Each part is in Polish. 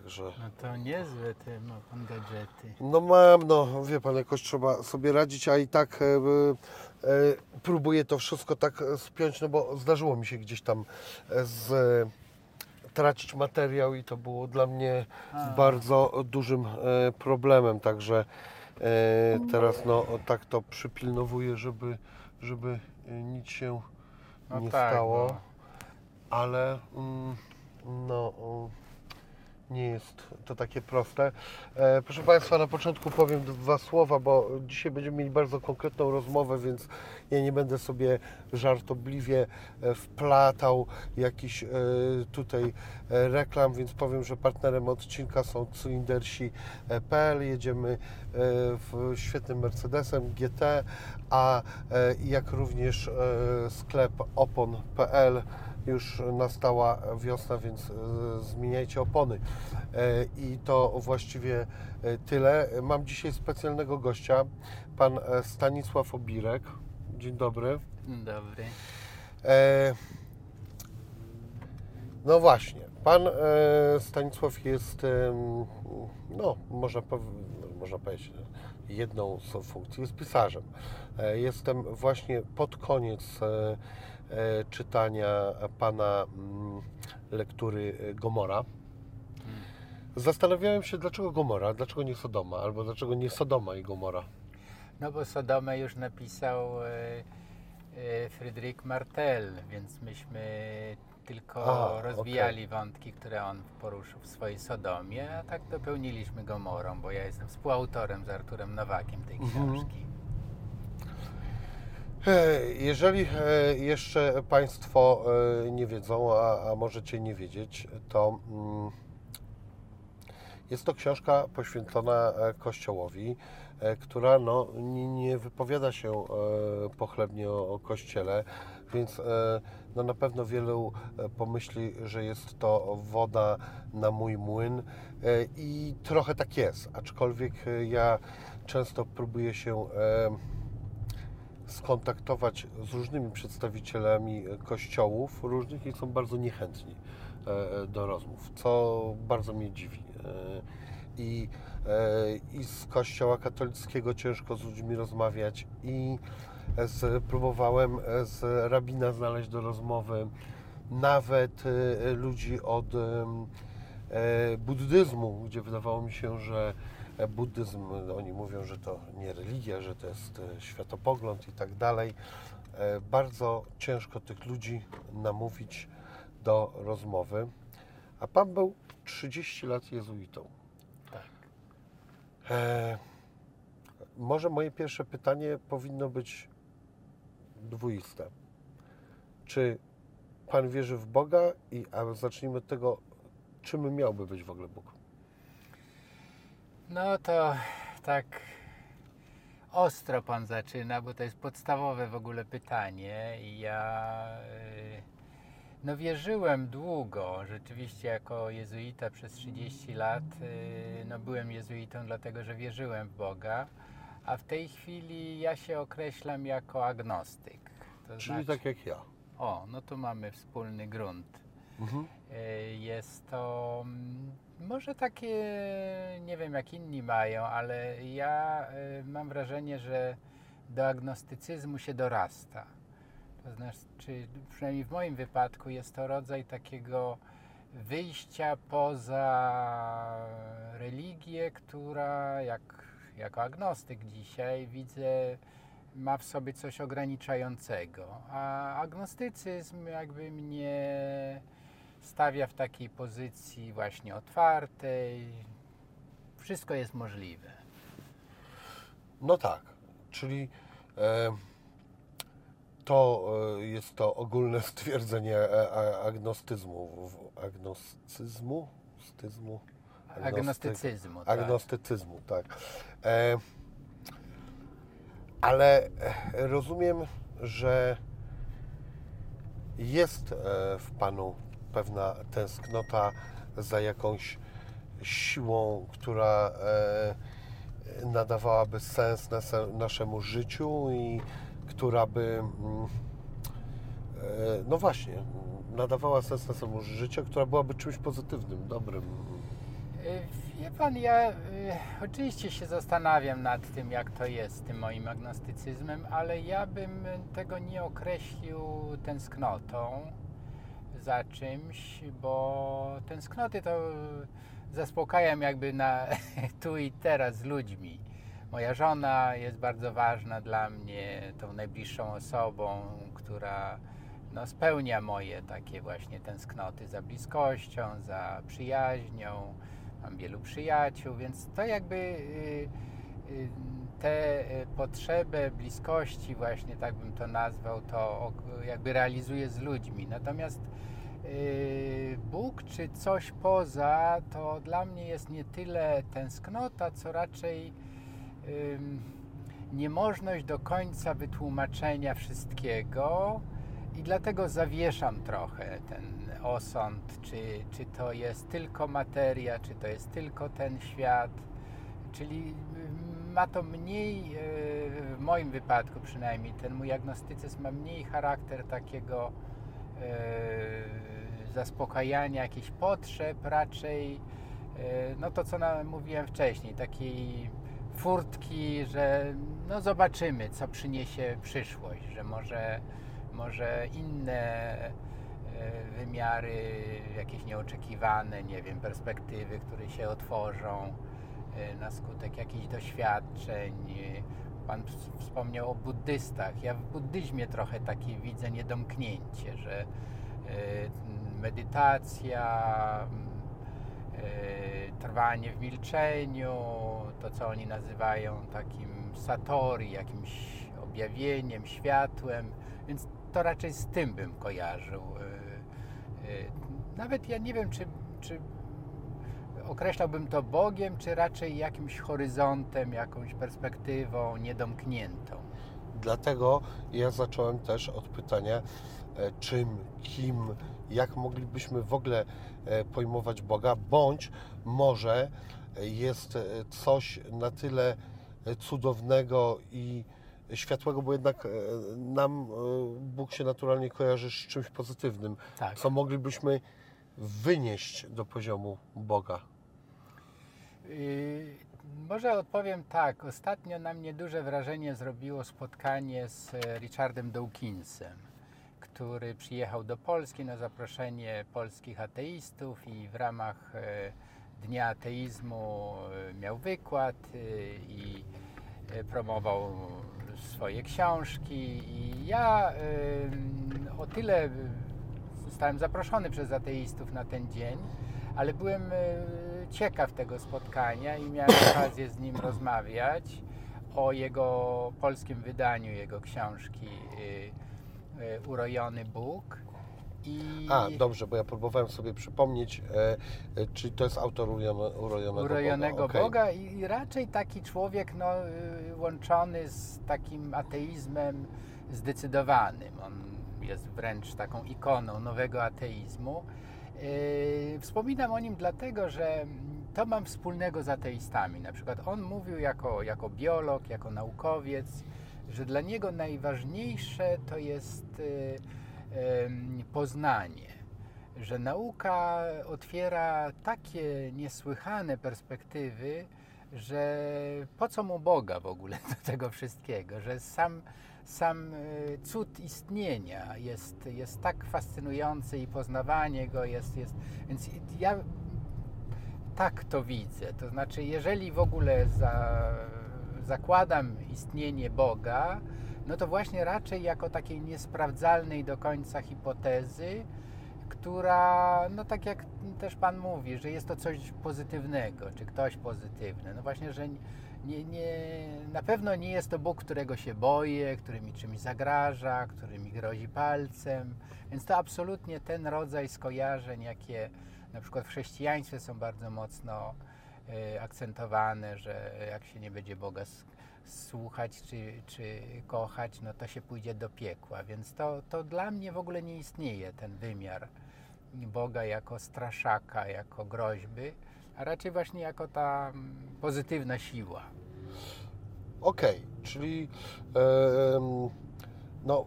także... No to niezłe te ma pan gadżety. No mam, no wie pan, jakoś trzeba sobie radzić, a i tak e, e, próbuję to wszystko tak e, spiąć, no bo zdarzyło mi się gdzieś tam e, z, e, tracić materiał i to było dla mnie A. bardzo dużym e, problemem, także e, teraz no tak to przypilnowuję, żeby, żeby nic się No nie tak, stało, no. ale mm, no nie jest to takie proste. E, proszę Państwa, na początku powiem dwa słowa, bo dzisiaj będziemy mieli bardzo konkretną rozmowę, więc ja nie będę sobie żartobliwie e, wplatał jakiś e, tutaj reklam, więc powiem, że partnerem odcinka są cylindersi.pl. Jedziemy w świetnym Mercedesem GT, a jak również sklep opon.pl już nastała wiosna, więc e, zmieniajcie opony. E, I to właściwie e, tyle. Mam dzisiaj specjalnego gościa, pan Stanisław Obirek. Dzień dobry. Dzień Dobry. No właśnie, pan Stanisław jest, no można, pow- można powiedzieć, jedną z funkcji, jest pisarzem. Jestem właśnie pod koniec czytania pana mm, lektury e, Gomora. Zastanawiałem się, dlaczego Gomora, dlaczego nie Sodoma, albo dlaczego nie Sodoma i Gomora. No bo Sodomę już napisał e, e, Fryderyk Martel, więc myśmy tylko A, rozwijali wątki, które on poruszył w swojej Sodomie, a tak dopełniliśmy Gomorą, bo ja jestem współautorem z Arturem Nowakiem tej Mhm. książki. E, Jeżeli e, jeszcze Państwo e, nie wiedzą, a, a możecie nie wiedzieć, to mm, jest to książka poświęcona e, Kościołowi, e, która no, nie, wypowiada się e, pochlebnie o, Kościele, więc e, no, na pewno wielu e, pomyśli, że jest to woda na mój młyn e, i trochę tak jest, aczkolwiek e, ja często próbuję się e, skontaktować z różnymi przedstawicielami kościołów różnych i są bardzo niechętni e, do rozmów, co bardzo mnie dziwi. E, I, e, I z kościoła katolickiego ciężko z ludźmi rozmawiać i z, próbowałem z rabina znaleźć do rozmowy nawet ludzi od buddyzmu, gdzie wydawało mi się, że buddyzm, oni mówią, że to nie religia, że to jest e, światopogląd i tak dalej. E, Bardzo ciężko tych ludzi namówić do rozmowy. A pan był 30 lat jezuitą. Tak. E, może moje pierwsze pytanie powinno być dwuiste. Czy pan wierzy w Boga? I, a zacznijmy od tego, czym miałby być w ogóle Bóg? No to tak ostro pan zaczyna, bo to jest podstawowe w ogóle pytanie ja y, no wierzyłem długo, rzeczywiście jako jezuita przez 30 lat, y, no byłem jezuitą dlatego, że wierzyłem w Boga, a w tej chwili ja się określam jako agnostyk. To Czyli znaczy, tak jak ja. o, no tu mamy wspólny grunt. Mhm. E, Jest to mm, może takie, nie wiem jak inni mają, ale ja e, mam wrażenie, że do agnostycyzmu się dorasta. To znaczy, przynajmniej w moim wypadku, jest to rodzaj takiego wyjścia poza religię, która jak, jako agnostyk dzisiaj widzę ma w sobie coś ograniczającego. A agnostycyzm jakby mnie stawia w takiej pozycji właśnie otwartej. Wszystko jest możliwe. No tak, czyli e, to e, jest to ogólne stwierdzenie e, agnostyzmu. Agnostyzmu? Styzmu? Agnostycyzmu. Tak. Agnostycyzmu, tak. E, ale e, rozumiem, że jest e, w Panu pewna tęsknota za jakąś siłą, która e, nadawałaby sens naszemu życiu i która by, mm, e, no właśnie, nadawała sens naszemu życiu, która byłaby czymś pozytywnym, dobrym. Y, Wie pan, ja oczywiście się zastanawiam nad tym, jak to jest z tym moim agnostycyzmem, ale ja bym tego nie określił tęsknotą za czymś, bo tęsknoty to zaspokajam jakby na tu i teraz z ludźmi. Moja żona jest bardzo ważna dla mnie, tą najbliższą osobą, która no, spełnia moje takie właśnie tęsknoty za bliskością, za przyjaźnią. Mam wielu przyjaciół, więc to jakby y, y, tę potrzebę bliskości, właśnie tak bym to nazwał, to jakby realizuję z ludźmi. Natomiast Bóg czy coś poza, to dla mnie jest nie tyle tęsknota, co raczej niemożność do końca wytłumaczenia wszystkiego i dlatego zawieszam trochę ten osąd, czy, czy to jest tylko materia, czy to jest tylko ten świat. Czyli ma to mniej, yy, w moim wypadku przynajmniej, ten mój agnostycyzm ma mniej charakter takiego yy, zaspokajania jakichś potrzeb, raczej yy, no to co mówiłem wcześniej, takiej furtki, że no zobaczymy, co przyniesie przyszłość, że może, może inne e, wymiary, jakieś nieoczekiwane, nie wiem, perspektywy, które się otworzą e, na skutek jakichś doświadczeń. Pan ws- wspomniał o buddystach. Ja w buddyzmie trochę takie widzę niedomknięcie, że e, medytacja, e, trwanie w milczeniu, to co oni nazywają takim satori, jakimś objawieniem, światłem, więc to raczej z tym bym kojarzył. E, e, Nawet ja nie wiem, czy, czy określałbym to Bogiem, czy raczej jakimś horyzontem, jakąś perspektywą niedomkniętą. Dlatego ja zacząłem też od pytania, czym, kim, jak moglibyśmy w ogóle e, pojmować Boga, bądź może jest e, coś na tyle e, cudownego i światłego, bo jednak nam Bóg się naturalnie kojarzy z czymś pozytywnym, Tak. co moglibyśmy wynieść do poziomu Boga. Yy, Może odpowiem tak. Ostatnio na mnie duże wrażenie zrobiło spotkanie z Richardem Dawkinsem, który przyjechał do Polski na zaproszenie polskich ateistów i w ramach e, Dnia Ateizmu e, miał wykład e, i promował swoje książki. I ja o tyle zostałem zaproszony przez ateistów na ten dzień, ale byłem ciekaw tego spotkania i miałem okazję z nim rozmawiać o jego polskim wydaniu jego książki e, Urojony Bóg. I A, dobrze, bo ja próbowałem sobie przypomnieć, e, e, czy to jest autor urojono, urojonego, urojonego Boga. Boga i raczej taki człowiek no, y, łączony z takim ateizmem zdecydowanym. On jest wręcz taką ikoną nowego ateizmu. Yy, Wspominam o nim dlatego, że to mam wspólnego z ateistami. Na przykład on mówił jako, jako biolog, jako naukowiec, że dla niego najważniejsze to jest y, poznanie że nauka otwiera takie niesłychane perspektywy, że po co mu Boga w ogóle do tego wszystkiego, że sam, sam e, cud istnienia jest, jest tak fascynujący i poznawanie go jest, jest. Więc ja tak to widzę. To znaczy, jeżeli w ogóle za, zakładam istnienie Boga, no to właśnie raczej jako takiej niesprawdzalnej do końca hipotezy, która, no tak jak też Pan mówi, że jest to coś pozytywnego, czy ktoś pozytywny. No właśnie, że nie, nie, na pewno nie jest to Bóg, którego się boję, który mi czymś zagraża, który mi grozi palcem. Więc to absolutnie ten rodzaj skojarzeń, jakie na przykład w chrześcijaństwie są bardzo mocno akcentowane, że jak się nie będzie Boga słuchać czy, czy kochać, no to się pójdzie do piekła. Więc to, to dla mnie w ogóle nie istnieje ten wymiar Boga jako straszaka, jako groźby, a raczej właśnie jako ta mm, pozytywna siła. Okej, czyli em, no,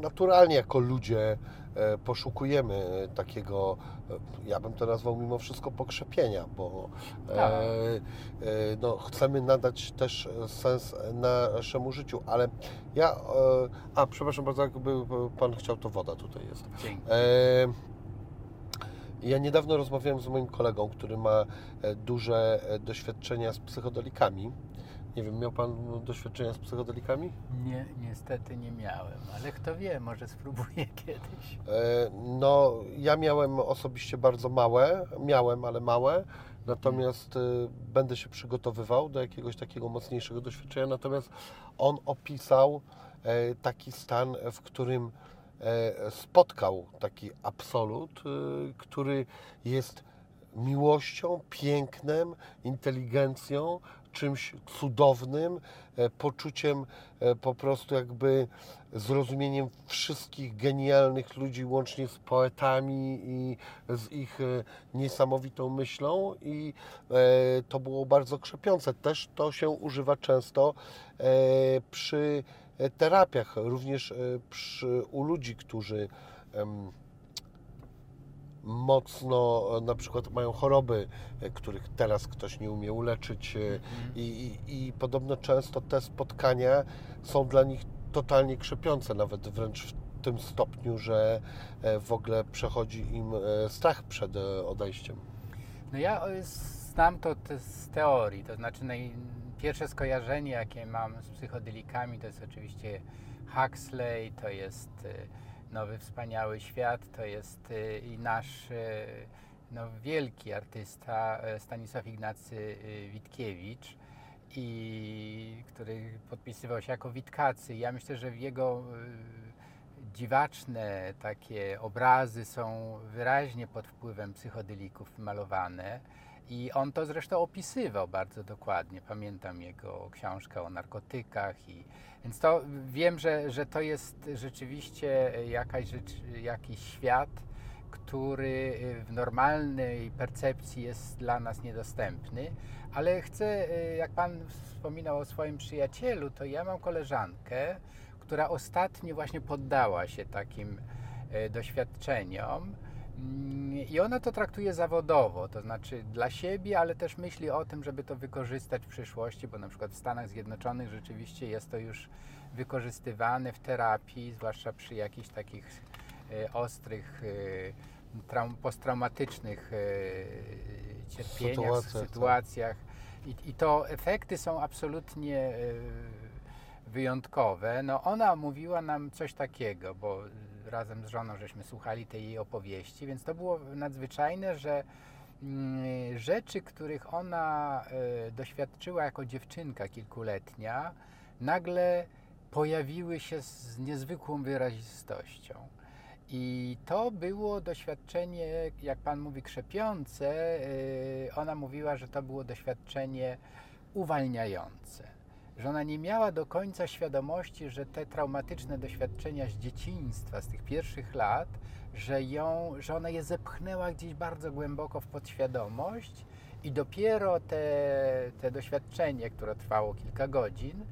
naturalnie jako ludzie e, poszukujemy takiego, e, ja bym to nazwał mimo wszystko pokrzepienia, bo e, Tak. e, no, chcemy nadać też sens naszemu życiu, ale ja, e, a przepraszam bardzo, jakby Pan chciał, to woda tutaj jest. Dzięki. E, Ja niedawno rozmawiałem z moim kolegą, który ma e, duże e, doświadczenia z psychodelikami. Nie wiem, miał Pan doświadczenia z psychodelikami? Nie, niestety nie miałem, ale kto wie, może spróbuję kiedyś. E, No, ja miałem osobiście bardzo małe, miałem, ale małe, natomiast e, będę się przygotowywał do jakiegoś takiego mocniejszego doświadczenia. Natomiast on opisał e, taki stan, w którym e, spotkał taki absolut, e, który jest miłością, pięknem, inteligencją, czymś cudownym, e, poczuciem e, po prostu jakby zrozumieniem wszystkich genialnych ludzi, łącznie z poetami i z ich e, niesamowitą myślą i to było bardzo krzepiące. Też to się używa często przy terapiach, również przy, u ludzi, którzy mocno e, na przykład mają choroby, e, których teraz ktoś nie umie uleczyć e, i, i, i podobno często te spotkania są dla nich totalnie krzepiące, nawet wręcz w tym stopniu, że w ogóle przechodzi im strach przed odejściem. No ja znam to z teorii, to znaczy naj, pierwsze skojarzenie, jakie mam z psychodelikami, to jest oczywiście Huxley, to jest Nowy Wspaniały Świat, to jest e, i nasz e, no, wielki artysta e, Stanisław Ignacy Witkiewicz, i który podpisywał się jako Witkacy. Ja myślę, że jego dziwaczne takie obrazy są wyraźnie pod wpływem psychodelików malowane. I on to zresztą opisywał bardzo dokładnie. Pamiętam jego książkę o narkotykach. I, więc to wiem, że, że to jest rzeczywiście jakaś rzecz, jakiś świat, który w normalnej percepcji jest dla nas niedostępny. Ale chcę, jak Pan wspominał o swoim przyjacielu, to ja mam koleżankę, która ostatnio właśnie poddała się takim e, doświadczeniom. I ona to traktuje zawodowo, to znaczy dla siebie, ale też myśli o tym, żeby to wykorzystać w przyszłości, bo na przykład w Stanach Zjednoczonych rzeczywiście jest to już wykorzystywane w terapii, zwłaszcza przy jakichś takich e, ostrych, e, traum, posttraumatycznych e, cierpieniach, Sytuacjach, tak. sytuacjach. I, I to efekty są absolutnie wyjątkowe. No ona mówiła nam coś takiego, bo razem z żoną żeśmy słuchali tej jej opowieści, więc to było nadzwyczajne, że mm, rzeczy, których ona e, doświadczyła jako dziewczynka kilkuletnia, nagle pojawiły się z niezwykłą wyrazistością. I to było doświadczenie, jak Pan mówi, krzepiące. e, Ona mówiła, że to było doświadczenie uwalniające. Że ona nie miała do końca świadomości, że te traumatyczne doświadczenia z dzieciństwa, z tych pierwszych lat, że, ją, że ona je zepchnęła gdzieś bardzo głęboko w podświadomość i dopiero te, te doświadczenie, które trwało kilka godzin,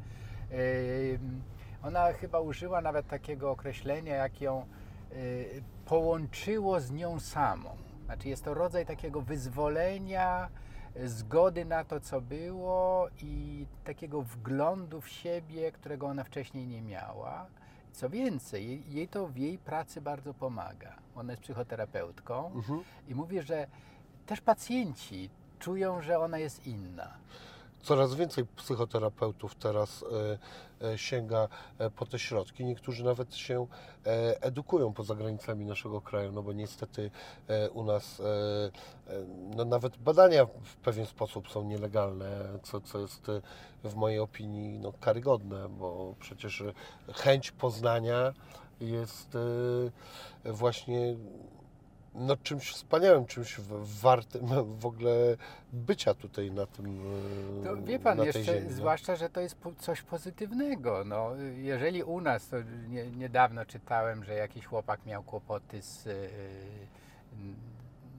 ym, ona chyba użyła nawet takiego określenia, jak ją y, połączyło z nią samą. Znaczy jest to rodzaj takiego wyzwolenia, zgody na to, co było i takiego wglądu w siebie, którego ona wcześniej nie miała. Co więcej, jej, jej to w jej pracy bardzo pomaga. Ona jest psychoterapeutką Mhm. i mówi, że też pacjenci czują, że ona jest inna. Coraz więcej psychoterapeutów teraz e, e, sięga e, po te środki. Niektórzy nawet się edukują poza granicami naszego kraju, no bo niestety u nas no nawet badania w pewien sposób są nielegalne, co, co jest w mojej opinii no, karygodne, bo przecież chęć poznania jest właśnie no, czymś wspaniałym, czymś wartym w ogóle bycia tutaj na tym e, To wie pan jeszcze, ziemi, no. zwłaszcza, że to jest coś pozytywnego. No, jeżeli u nas, to nie, niedawno czytałem, że jakiś chłopak miał kłopoty z, y,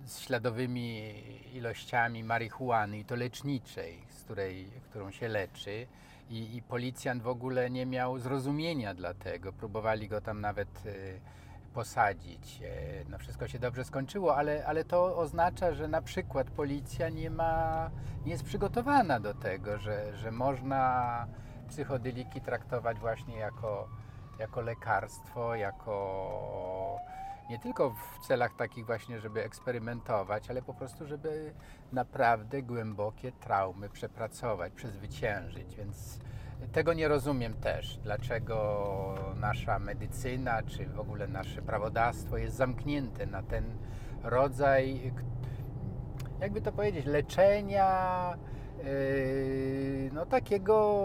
z śladowymi ilościami marihuany i to leczniczej, z której, którą się leczy. I, I policjant w ogóle nie miał zrozumienia dla tego. Próbowali go tam nawet y, posadzić. E, No wszystko się dobrze skończyło, ale, ale to oznacza, że na przykład policja nie ma, nie jest przygotowana do tego, że, że można psychodeliki traktować właśnie jako, jako lekarstwo, jako nie tylko w celach takich właśnie, żeby eksperymentować, ale po prostu, żeby naprawdę głębokie traumy przepracować, przezwyciężyć. Więc tego nie rozumiem też, dlaczego nasza medycyna, czy w ogóle nasze prawodawstwo jest zamknięte na ten rodzaj, jakby to powiedzieć, leczenia, yy, no takiego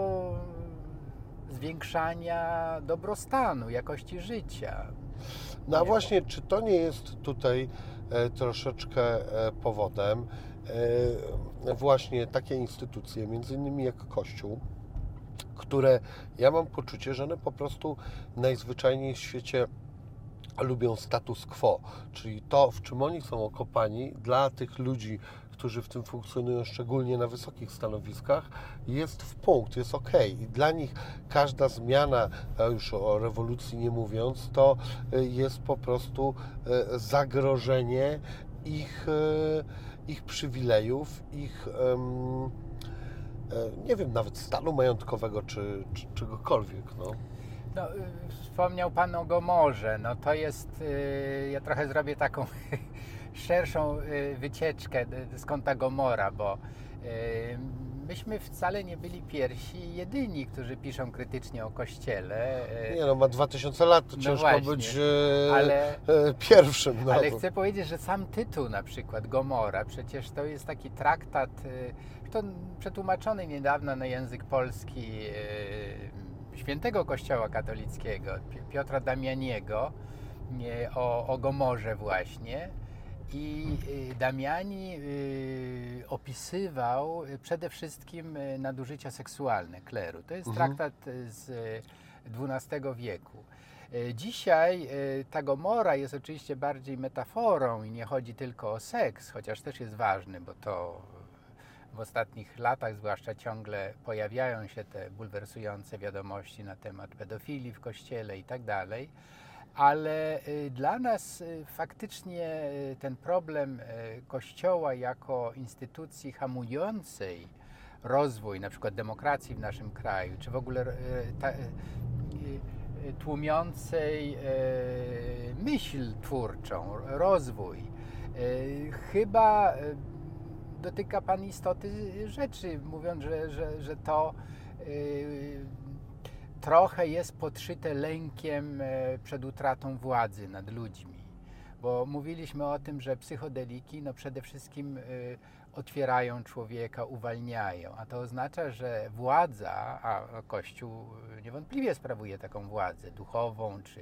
zwiększania dobrostanu, jakości życia. No a Nie. właśnie, czy to nie jest tutaj e, troszeczkę e, powodem e, właśnie takie instytucje, między innymi jak Kościół, które ja mam poczucie, że one po prostu najzwyczajniej w świecie lubią status quo, czyli to, w czym oni są okopani, dla tych ludzi, którzy w tym funkcjonują, szczególnie na wysokich stanowiskach, jest w punkt, jest ok. I dla nich każda zmiana, już o rewolucji nie mówiąc, to y, jest po prostu y, zagrożenie ich, y, ich przywilejów, ich e, nie wiem, nawet stanu majątkowego, czy, czy czegokolwiek. No. No, y, wspomniał Pan o Gomorze. No to jest, y, ja trochę zrobię taką szerszą y, wycieczkę, skąd ta Gomora, bo myśmy wcale nie byli pierwsi jedyni, którzy piszą krytycznie o Kościele. y, Nie no, ma 2000 lat, to No ciężko właśnie, być e, ale- e, pierwszym. No. Ale chcę powiedzieć, że sam tytuł na przykład Gomora, przecież to jest taki traktat, to przetłumaczony niedawno na język polski świętego Kościoła katolickiego, Pi- Piotra Damianiego, nie, o, o Gomorze właśnie. I y, Damiani y, opisywał przede wszystkim y, nadużycia seksualne kleru. To jest Mhm. traktat z XII wieku. Dzisiaj ta Gomora jest oczywiście bardziej metaforą i nie chodzi tylko o seks, chociaż też jest ważny, bo to w ostatnich latach zwłaszcza ciągle pojawiają się te bulwersujące wiadomości na temat pedofilii w kościele i tak dalej. Ale y, dla nas y, faktycznie y, ten problem Kościoła jako instytucji hamującej rozwój na przykład demokracji w naszym kraju, czy w ogóle ta, tłumiącej myśl twórczą, rozwój, chyba dotyka Pan istoty rzeczy, mówiąc, że, że, że to trochę jest podszyte lękiem e, przed utratą władzy nad ludźmi. Bo mówiliśmy o tym, że psychodeliki no przede wszystkim y, otwierają człowieka, uwalniają, a to oznacza, że władza, a Kościół niewątpliwie sprawuje taką władzę duchową czy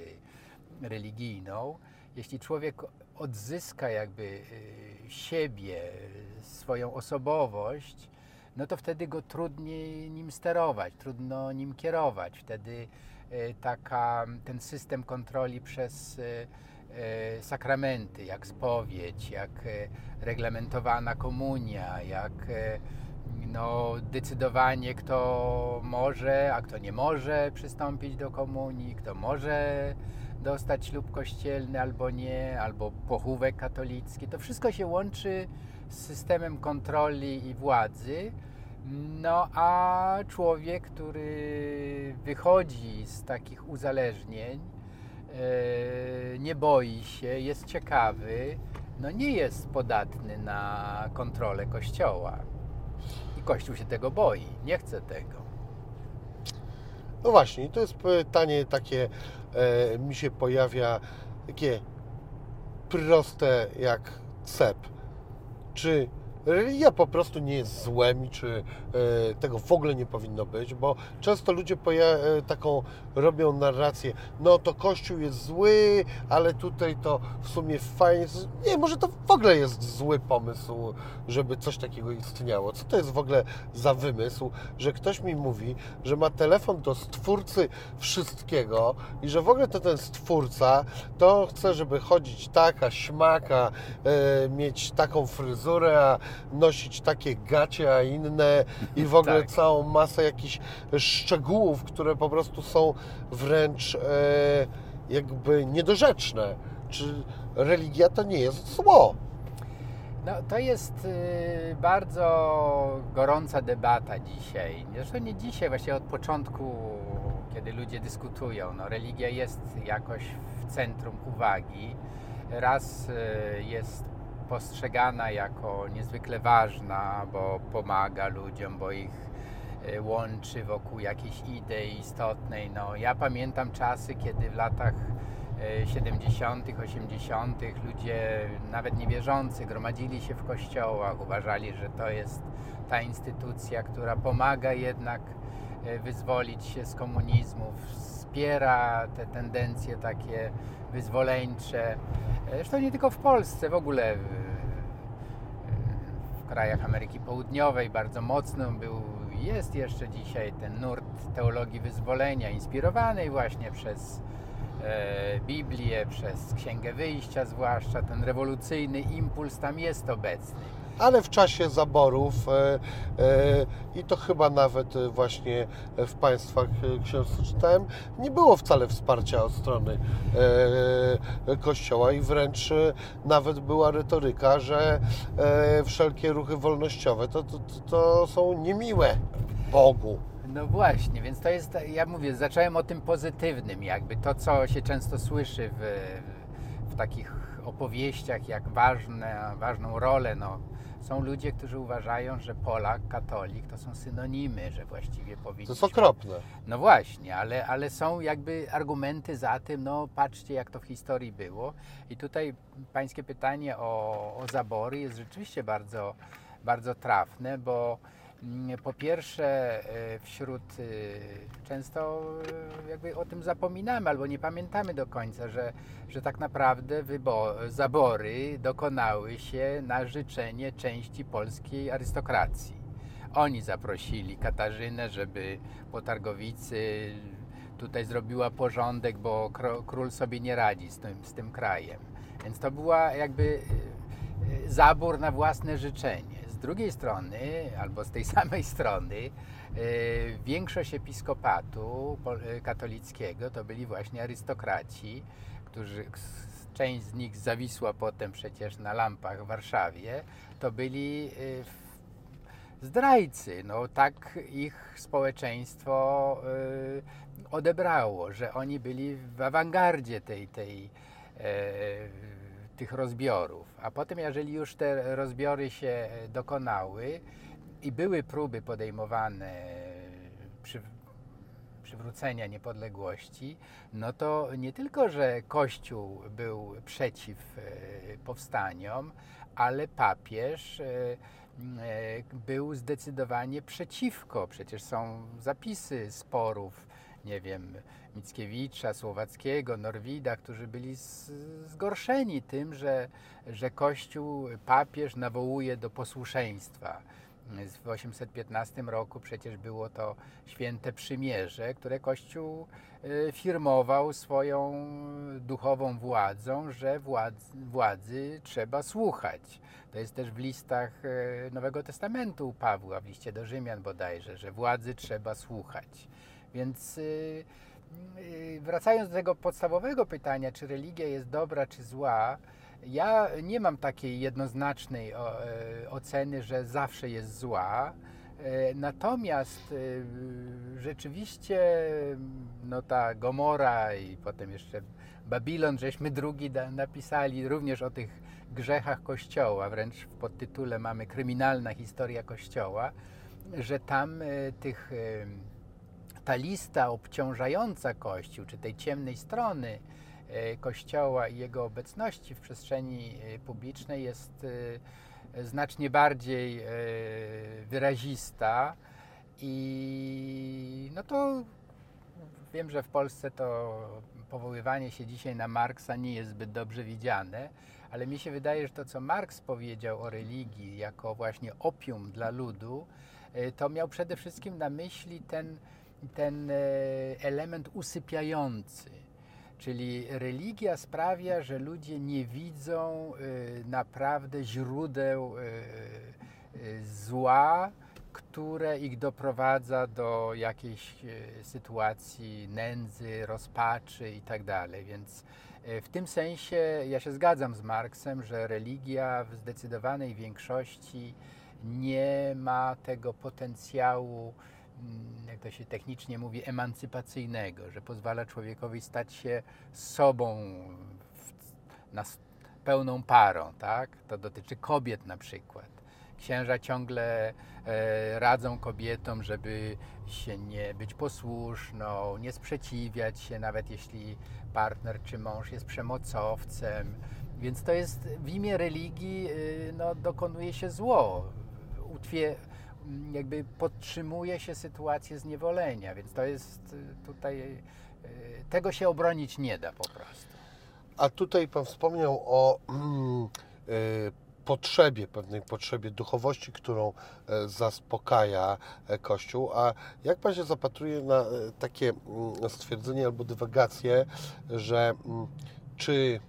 religijną, jeśli człowiek odzyska jakby y, siebie, swoją osobowość, no to wtedy go trudniej nim sterować, trudno nim kierować. Wtedy e, taka, ten system kontroli przez e, e, sakramenty, jak spowiedź, jak reglamentowana komunia, jak no, decydowanie, kto może, a kto nie może przystąpić do komunii, kto może dostać ślub kościelny albo nie, albo pochówek katolicki. To wszystko się łączy systemem kontroli i władzy. No a człowiek, który wychodzi z takich uzależnień, e, nie boi się, jest ciekawy, no nie jest podatny na kontrolę Kościoła. I Kościół się tego boi, nie chce tego. No właśnie, to jest pytanie takie, e, mi się pojawia takie proste jak cep. Czy religia po prostu nie jest złem czy e, tego w ogóle nie powinno być? Bo często ludzie e, taką robią narrację, no to Kościół jest zły, ale tutaj to w sumie fajnie. Nie, może to w ogóle jest zły pomysł, żeby coś takiego istniało. Co to jest w ogóle za wymysł, że ktoś mi mówi, że ma telefon do stwórcy wszystkiego i że w ogóle to ten stwórca to chce, żeby chodzić taka, śmaka, mieć taką fryzurę, a nosić takie gacie, a inne i w ogóle Tak. całą masę jakichś szczegółów, które po prostu są wręcz e, jakby niedorzeczne. Czy religia to nie jest zło? No, to jest y, bardzo gorąca debata dzisiaj. Zresztą nie dzisiaj, właśnie od początku, kiedy ludzie dyskutują. No, religia jest jakoś w centrum uwagi. Raz y, jest postrzegana jako niezwykle ważna, bo pomaga ludziom, bo ich y, łączy wokół jakiejś idei istotnej. No, ja pamiętam czasy, kiedy w latach e, 70., 80. ludzie, nawet niewierzący, gromadzili się w kościołach, uważali, że to jest ta instytucja, która pomaga jednak e, wyzwolić się z komunizmu, wspiera te tendencje takie wyzwoleńcze. E, Zresztą nie tylko w Polsce, w ogóle w, w krajach Ameryki Południowej bardzo mocno był, jest jeszcze dzisiaj ten nurt teologii wyzwolenia, inspirowanej właśnie przez e, Biblię, przez Księgę Wyjścia zwłaszcza, ten rewolucyjny impuls tam jest obecny. Ale w czasie zaborów e, e, i to chyba nawet e, właśnie w państwach książce czytałem, nie było wcale wsparcia od strony Kościoła i wręcz nawet była retoryka, że wszelkie ruchy wolnościowe to, to, to są niemiłe Bogu. No właśnie, więc to jest, ja mówię, zacząłem o tym pozytywnym, jakby to, co się często słyszy w, w takich opowieściach, jak ważne, ważną rolę, no, są ludzie, którzy uważają, że Polak, katolik to są synonimy, że właściwie To powinniśmy... jest okropne. No właśnie, ale, ale są jakby argumenty za tym, no patrzcie jak to w historii było. I tutaj pańskie pytanie o, o zabory jest rzeczywiście bardzo, bardzo trafne, bo po pierwsze e, wśród e, często e, jakby o tym zapominamy albo nie pamiętamy do końca, że, że tak naprawdę wybo- zabory dokonały się na życzenie części polskiej arystokracji. Oni zaprosili Katarzynę, żeby po targowicy tutaj zrobiła porządek, bo król sobie nie radzi z tym, z tym krajem. Więc to była jakby zabór na własne życzenie. Drugiej strony, albo z tej samej strony, y, większość episkopatu y, katolickiego to byli właśnie arystokraci, którzy część z nich zawisła potem przecież na lampach w Warszawie, to byli w- zdrajcy. No, tak ich społeczeństwo odebrało, że oni byli w awangardzie tej, tej, e, tych rozbiorów. A potem, jeżeli już te rozbiory się dokonały i były próby podejmowane przy, przywrócenia niepodległości, no to nie tylko, że Kościół był przeciw e, powstaniom, ale papież e, e, był zdecydowanie przeciwko. Przecież są zapisy sporów, nie wiem, Mickiewicza, Słowackiego, Norwida, którzy byli zgorszeni tym, że, że Kościół, papież nawołuje do posłuszeństwa. W 815 roku przecież było to święte przymierze, które Kościół e, firmował swoją duchową władzą, że władz, władzy trzeba słuchać. To jest też w listach e, Nowego Testamentu u Pawła, w liście do Rzymian bodajże, że władzy trzeba słuchać. Więc y, wracając do tego podstawowego pytania, czy religia jest dobra, czy zła, ja nie mam takiej jednoznacznej e, oceny, że zawsze jest zła. E, Natomiast e, rzeczywiście no ta Gomora i potem jeszcze Babilon, żeśmy drugi napisali również o tych grzechach Kościoła, wręcz w podtytule mamy kryminalna historia Kościoła, że tam tych ta lista obciążająca Kościół, czy tej ciemnej strony e, Kościoła i jego obecności w przestrzeni e, publicznej jest e, znacznie bardziej wyrazista. I no to wiem, że w Polsce to powoływanie się dzisiaj na Marksa nie jest zbyt dobrze widziane, ale mi się wydaje, że to, co Marks powiedział o religii jako właśnie opium dla ludu, to miał przede wszystkim na myśli ten, ten e, element usypiający. Czyli religia sprawia, że ludzie nie widzą e, naprawdę źródeł e, zła które ich doprowadza do jakiejś sytuacji nędzy, rozpaczy i tak. Więc w tym sensie ja się zgadzam z Marksem, że religia w zdecydowanej większości nie ma tego potencjału, jak to się technicznie mówi, emancypacyjnego, że pozwala człowiekowi stać się sobą w, na, pełną parą, tak? To dotyczy kobiet na przykład. Księża ciągle e, radzą kobietom, żeby się nie być posłuszną, nie sprzeciwiać się, nawet jeśli partner czy mąż jest przemocowcem. Więc to jest w imię religii, y, no, dokonuje się zło. Jakby podtrzymuje się sytuację zniewolenia, więc to jest y, tutaj, y, tego się obronić nie da po prostu. A tutaj Pan wspomniał o mm, y, potrzebie, pewnej potrzebie duchowości, którą e, zaspokaja e, Kościół. A jak Pan się zapatruje na e, takie mm, stwierdzenie albo dywagacje, że mm, czy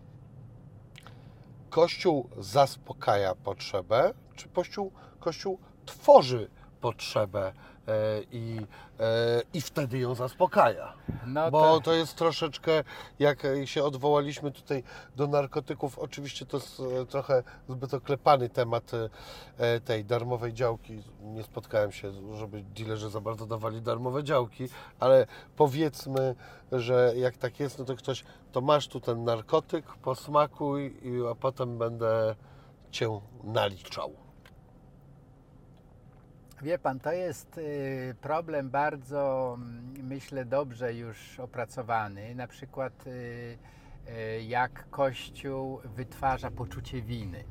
Kościół zaspokaja potrzebę, czy Kościół, Kościół tworzy potrzebę e, i, e, i wtedy ją zaspokaja? No Bo to- to jest troszeczkę, jak się odwołaliśmy tutaj do narkotyków, oczywiście to jest e, trochę zbyt oklepany temat tej darmowej działki. Nie spotkałem się, żeby dealerzy za bardzo dawali darmowe działki, ale powiedzmy, że jak tak jest, no to ktoś, to masz tu ten narkotyk, posmakuj, i- a potem będę Cię naliczał. Wie pan, to jest y, problem bardzo, mm, myślę, dobrze już opracowany. Na przykład, y, y, jak Kościół wytwarza poczucie winy.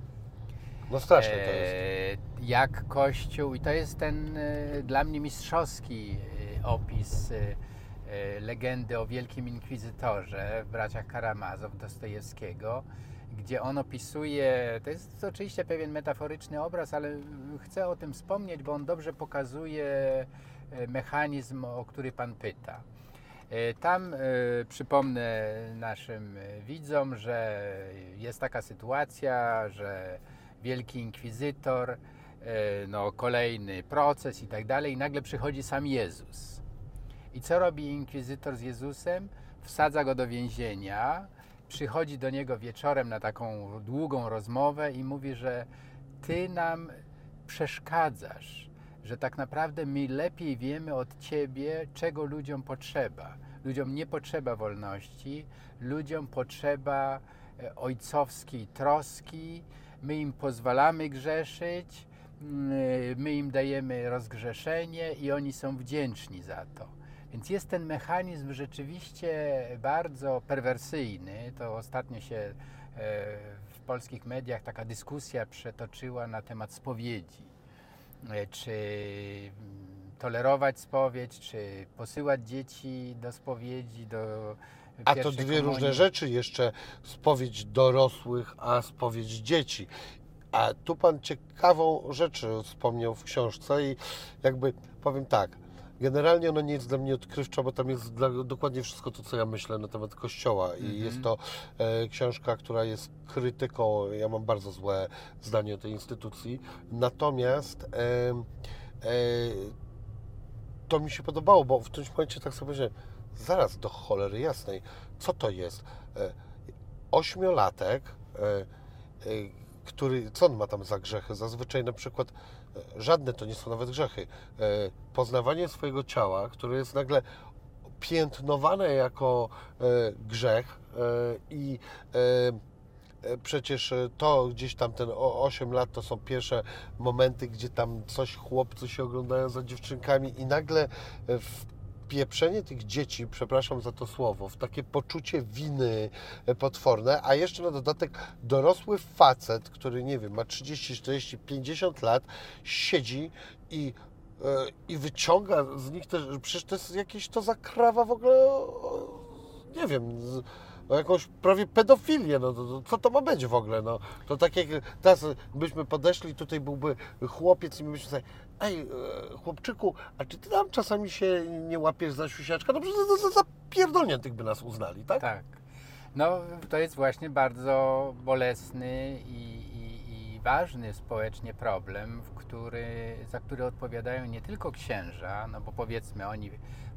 No straszne to jest. E, Jak Kościół, i to jest ten dla mnie mistrzowski opis legendy o Wielkim Inkwizytorze w braciach Karamazow Dostojewskiego, gdzie on opisuje, to jest oczywiście pewien metaforyczny obraz, ale chcę o tym wspomnieć, bo on dobrze pokazuje e, mechanizm, o który Pan pyta. E, Tam e, przypomnę naszym widzom, że jest taka sytuacja, że wielki inkwizytor, no, kolejny proces i tak dalej, i nagle przychodzi sam Jezus. I co robi inkwizytor z Jezusem? Wsadza go do więzienia, przychodzi do niego wieczorem na taką długą rozmowę i mówi, że ty nam przeszkadzasz, że tak naprawdę my lepiej wiemy od ciebie, czego ludziom potrzeba. Ludziom nie potrzeba wolności, ludziom potrzeba e, ojcowskiej troski, my im pozwalamy grzeszyć, mm, my im dajemy rozgrzeszenie i oni są wdzięczni za to. Więc jest ten mechanizm rzeczywiście bardzo perwersyjny. To ostatnio się e, w polskich mediach taka dyskusja przetoczyła na temat spowiedzi. E, Czy mm, tolerować spowiedź, czy posyłać dzieci do spowiedzi, do A to dwie różne komunii. rzeczy, jeszcze spowiedź dorosłych, a spowiedź dzieci. A tu Pan ciekawą rzecz wspomniał w książce i jakby powiem tak, generalnie ona nie jest dla mnie odkrywcza, bo tam jest dla, dokładnie wszystko to, co ja myślę na temat Kościoła i Mhm. jest to e, książka, która jest krytyką, ja mam bardzo złe zdanie o tej instytucji, natomiast e, e, to mi się podobało, bo w którymś momencie tak sobie myślałem, zaraz do cholery jasnej, co to jest? E, Ośmiolatek, e, e, który, co on ma tam za grzechy? Zazwyczaj na przykład żadne to nie są nawet grzechy. E, Poznawanie swojego ciała, które jest nagle piętnowane jako e, grzech e, i przecież to gdzieś tam ten o- 8 lat to są pierwsze momenty, gdzie tam coś chłopcy się oglądają za dziewczynkami i nagle e, wpieprzenie tych dzieci, przepraszam za to słowo, w takie poczucie winy e, potworne, a jeszcze na dodatek dorosły facet, który nie wiem, ma 30, 40, 50 lat, siedzi i e, i wyciąga z nich też, przecież to jest jakieś to zakrawa w ogóle, nie wiem, o jakąś prawie pedofilię, no to, to, co to ma być w ogóle, no, to tak jak teraz byśmy podeszli, tutaj byłby chłopiec i my byśmy sobie, ej, e, chłopczyku, a czy ty tam czasami się nie łapiesz za siusiaczka? No przecież za, za, pierdolniętych by nas uznali, tak? Tak. No, to jest właśnie bardzo bolesny i, i, i ważny społecznie problem, który, za który odpowiadają nie tylko księża, no bo powiedzmy oni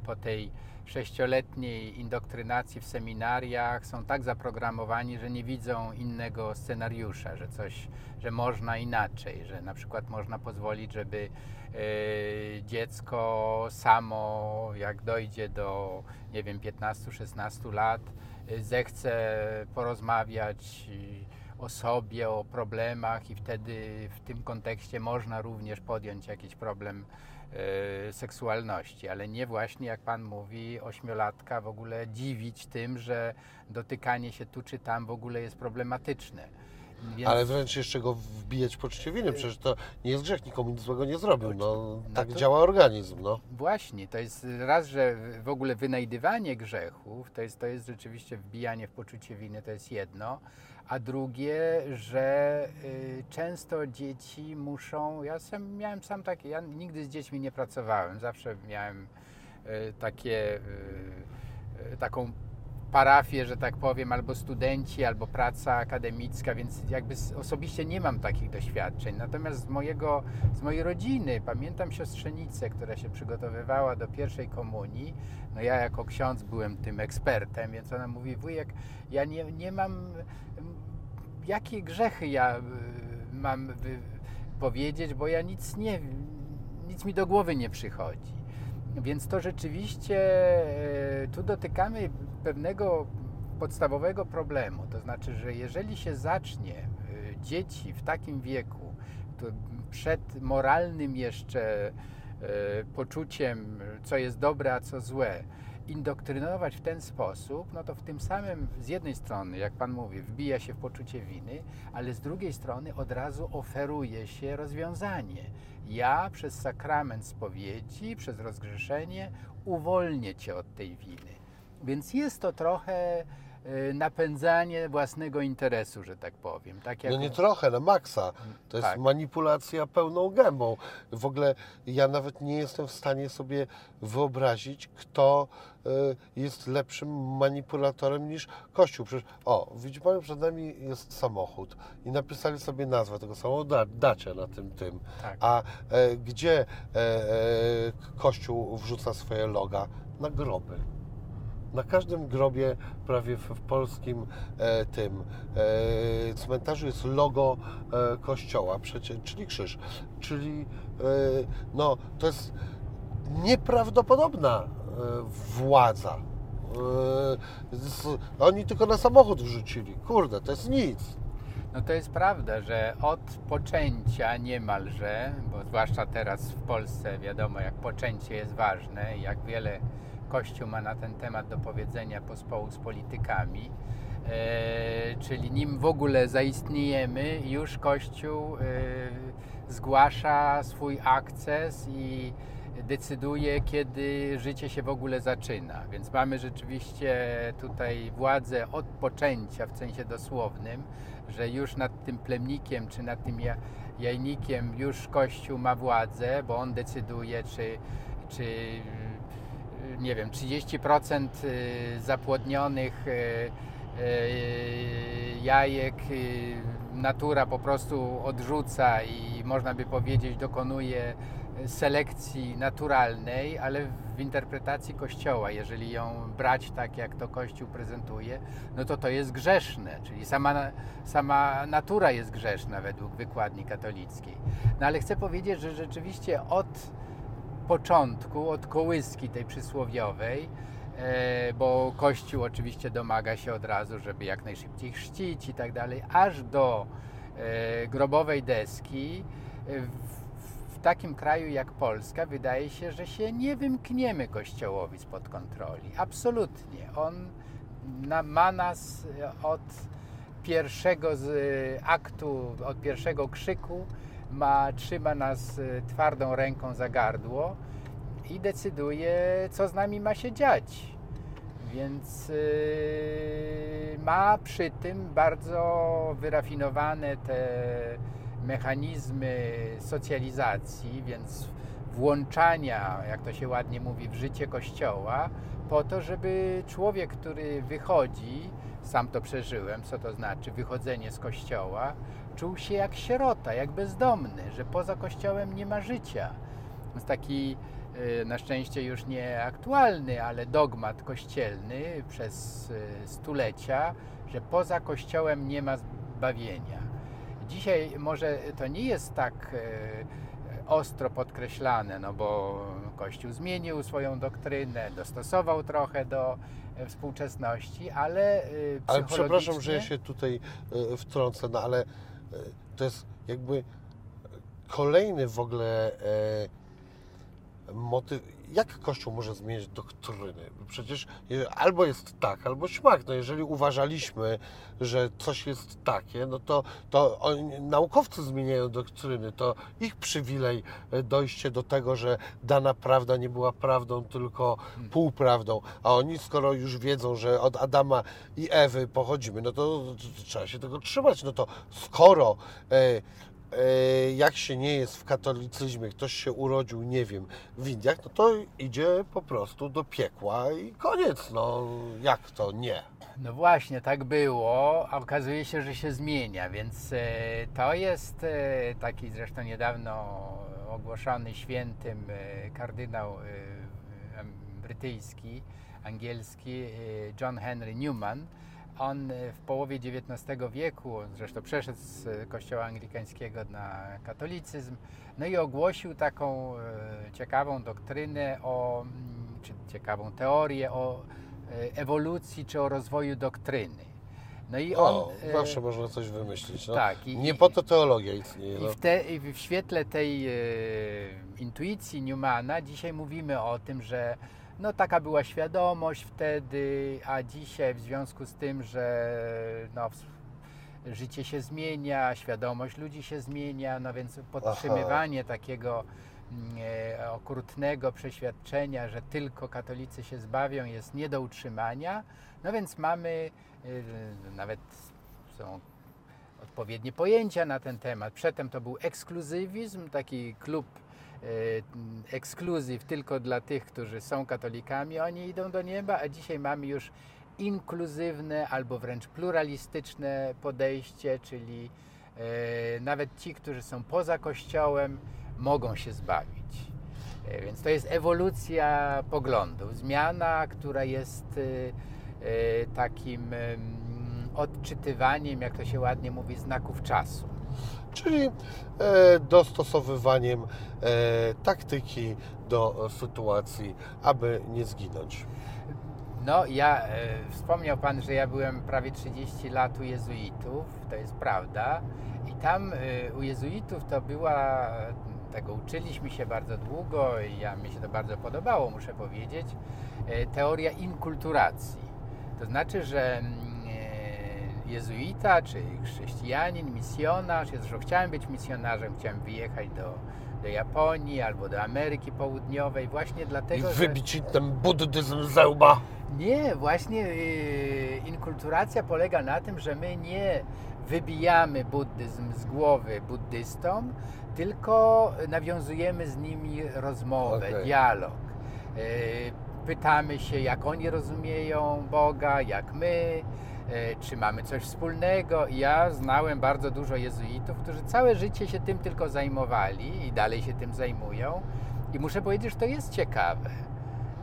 po tej sześcioletniej indoktrynacji w seminariach są tak zaprogramowani, że nie widzą innego scenariusza, że coś, że można inaczej, że na przykład można pozwolić, żeby e, dziecko samo, jak dojdzie do, nie wiem, 15-16 lat, e, zechce porozmawiać e, o sobie, o problemach i wtedy w tym kontekście można również podjąć jakiś problem seksualności, ale nie właśnie jak Pan mówi, ośmiolatka w ogóle dziwić tym, że dotykanie się tu czy tam w ogóle jest problematyczne. Więc- Ale wręcz jeszcze go wbijać w poczucie winy, przecież to nie jest grzech, nikomu nic złego nie zrobił. No, No tak to- działa organizm. No. Właśnie, to jest raz, że w ogóle wynajdywanie grzechów, to jest, to jest rzeczywiście wbijanie w poczucie winy, to jest jedno, a drugie, że y, często dzieci muszą, ja sam miałem sam takie, ja nigdy z dziećmi nie pracowałem, zawsze miałem y, takie, y, y, taką parafię, że tak powiem, albo studenci, albo praca akademicka, więc jakby osobiście nie mam takich doświadczeń. Natomiast z, mojego, z mojej rodziny pamiętam siostrzenicę, która się przygotowywała do pierwszej komunii. No ja jako ksiądz byłem tym ekspertem, więc ona mówi, wujek, ja nie, nie mam, jakie grzechy ja y, mam powiedzieć, bo ja nic nie, nic mi do głowy nie przychodzi. Więc to rzeczywiście e, tu dotykamy pewnego podstawowego problemu. To znaczy, że jeżeli się zacznie e, dzieci w takim wieku, przed moralnym jeszcze poczuciem, co jest dobre, a co złe, indoktrynować w ten sposób, no to w tym samym z jednej strony, jak Pan mówi, wbija się w poczucie winy, ale z drugiej strony od razu oferuje się rozwiązanie. Ja przez sakrament spowiedzi, przez rozgrzeszenie uwolnię Cię od tej winy. Więc jest to trochę napędzanie własnego interesu, że tak powiem. Tak jak No nie trochę, na maksa. To jest Tak. manipulacja pełną gębą. W ogóle ja nawet nie jestem w stanie sobie wyobrazić, kto y, jest lepszym manipulatorem niż Kościół. Przecież, o, widzi Pan, przed nami jest samochód i napisali sobie nazwę tego samochodu, da, dacia na tym tym. Tak. A e, gdzie e, e, Kościół wrzuca swoje loga? Na groby. Na każdym grobie, prawie w, polskim e, tym e, cmentarzu jest logo e, kościoła, przecie, czyli krzyż. Czyli e, no, to jest nieprawdopodobna e, władza. E, z, oni tylko na samochód wrzucili. Kurde, to jest nic. No to jest prawda, że od poczęcia niemalże, bo zwłaszcza teraz w Polsce wiadomo, jak poczęcie jest ważne jak wiele Kościół ma na ten temat do powiedzenia pospołu z politykami, e, czyli nim w ogóle zaistniejemy, już Kościół e, zgłasza swój akces i decyduje, kiedy życie się w ogóle zaczyna. Więc mamy rzeczywiście tutaj władzę od poczęcia w sensie dosłownym, że już nad tym plemnikiem czy nad tym ja- jajnikiem już Kościół ma władzę, bo on decyduje, czy, czy nie wiem, 30% y, zapłodnionych y, y, jajek natura po prostu odrzuca i można by powiedzieć dokonuje selekcji naturalnej, ale w interpretacji Kościoła, jeżeli ją brać tak, jak to Kościół prezentuje, no to to jest grzeszne, czyli sama, sama natura jest grzeszna według wykładni katolickiej. No ale chcę powiedzieć, że rzeczywiście od początku, od kołyski tej przysłowiowej, e, bo Kościół oczywiście domaga się od razu, żeby jak najszybciej chrzcić i tak dalej, aż do e, grobowej deski, e, w, takim kraju jak Polska wydaje się, że się nie wymkniemy Kościołowi spod kontroli. Absolutnie. On ma nas od pierwszego aktu, od pierwszego krzyku, ma, trzyma nas e, twardą ręką za gardło i decyduje, co z nami ma się dziać. Więc yy, ma przy tym bardzo wyrafinowane te mechanizmy socjalizacji, więc włączania, jak to się ładnie mówi, w życie kościoła, po to, żeby człowiek, który wychodzi, sam to przeżyłem, co to znaczy wychodzenie z kościoła, czuł się jak sierota, jak bezdomny, że poza kościołem nie ma życia. To jest taki y, na szczęście już nie aktualny, ale dogmat kościelny przez y, stulecia, że poza kościołem nie ma zbawienia. Dzisiaj może to nie jest tak y, ostro podkreślane, no bo Kościół zmienił swoją doktrynę, dostosował trochę do e, współczesności, ale Ale przepraszam, że ja się tutaj e, wtrącę, no ale to jest jakby kolejny w ogóle e, motyw. Jak Kościół może zmieniać doktryny? Przecież albo jest tak, albo śmak. No jeżeli uważaliśmy, że coś jest takie, no to, to oni, naukowcy zmieniają doktryny. To ich przywilej e, dojście do tego, że dana prawda nie była prawdą, tylko półprawdą. A oni, skoro już wiedzą, że od Adama i Ewy pochodzimy, no to, to, to trzeba się tego trzymać. No to skoro e, jak się nie jest w katolicyzmie, ktoś się urodził, nie wiem, w Indiach, no to idzie po prostu do piekła i koniec. No jak to nie? No właśnie, tak było, a okazuje się, że się zmienia, więc e, to jest e, taki zresztą niedawno ogłoszony świętym e, kardynał e, brytyjski, angielski e, John Henry Newman. On e, w połowie XIX wieku, zresztą przeszedł z e, kościoła anglikańskiego na katolicyzm, no i ogłosił taką e, ciekawą doktrynę o, mm, czy ciekawą teorię o ewolucji czy o rozwoju doktryny. No i on. O, zawsze można coś wymyślić. No. tak, i- nie i- po to teologia istnieje. I No. w, te, i w świetle tej e, intuicji Newmana dzisiaj mówimy o tym, że no taka była świadomość wtedy, a dzisiaj w związku z tym, że no, życie się zmienia, świadomość ludzi się zmienia, no więc podtrzymywanie takiego mm, e, okrutnego przeświadczenia, że tylko katolicy się zbawią jest nie do utrzymania. No więc mamy e, nawet są odpowiednie pojęcia na ten temat. Przedtem to był ekskluzywizm, taki klub ekskluzyw tylko dla tych, którzy są katolikami, oni idą do nieba, a dzisiaj mamy już inkluzywne albo wręcz pluralistyczne podejście, czyli e, nawet ci, którzy są poza Kościołem, mogą się zbawić. E, Więc to jest ewolucja poglądów, zmiana, która jest e, e, takim em, odczytywaniem, jak to się ładnie mówi, znaków czasu. Czyli e, dostosowywaniem e, taktyki do e, sytuacji, aby nie zginąć. No, ja, e, wspomniał Pan, że ja byłem prawie 30 lat u jezuitów, to jest prawda. I tam e, u jezuitów to była, tego uczyliśmy się bardzo długo i ja, mi się to bardzo podobało, muszę powiedzieć, e, teoria inkulturacji. To znaczy, że mm, e, jezuita, czy chrześcijanin, misjonarz, ja zresztą chciałem być misjonarzem, chciałem wyjechać do, do Japonii albo do Ameryki Południowej właśnie I dlatego, że... wybić im ten buddyzm z łba. Nie, właśnie y, inkulturacja polega na tym, że my nie wybijamy buddyzm z głowy buddystom, tylko nawiązujemy z nimi rozmowę, Okej. dialog. Y, Pytamy się, jak oni rozumieją Boga, jak my, czy mamy coś wspólnego. Ja znałem bardzo dużo jezuitów, którzy całe życie się tym tylko zajmowali i dalej się tym zajmują. I muszę powiedzieć, że to jest ciekawe.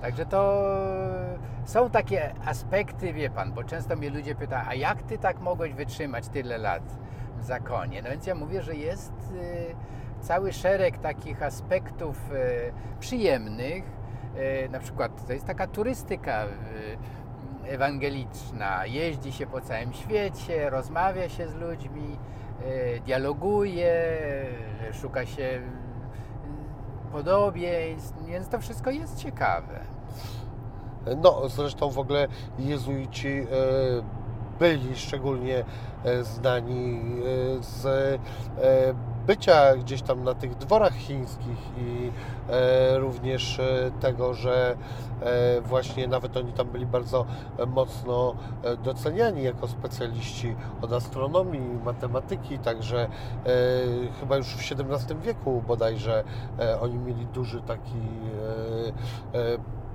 Także to są takie aspekty, wie pan, bo często mnie ludzie pytają, a jak ty tak mogłeś wytrzymać tyle lat w zakonie? No więc ja mówię, że jest y, cały szereg takich aspektów y, przyjemnych. Y, na przykład to jest taka turystyka ewangeliczna. Jeździ się po całym świecie, rozmawia się z ludźmi, y, dialoguje, y, szuka się y, podobieństw, więc to wszystko jest ciekawe. No, zresztą w ogóle jezuici e, byli szczególnie e, znani e, z e, bycia gdzieś tam na tych dworach chińskich i e, również e, tego, że e, właśnie nawet oni tam byli bardzo mocno doceniani jako specjaliści od astronomii, matematyki, także chyba już w XVII wieku bodajże oni mieli duży taki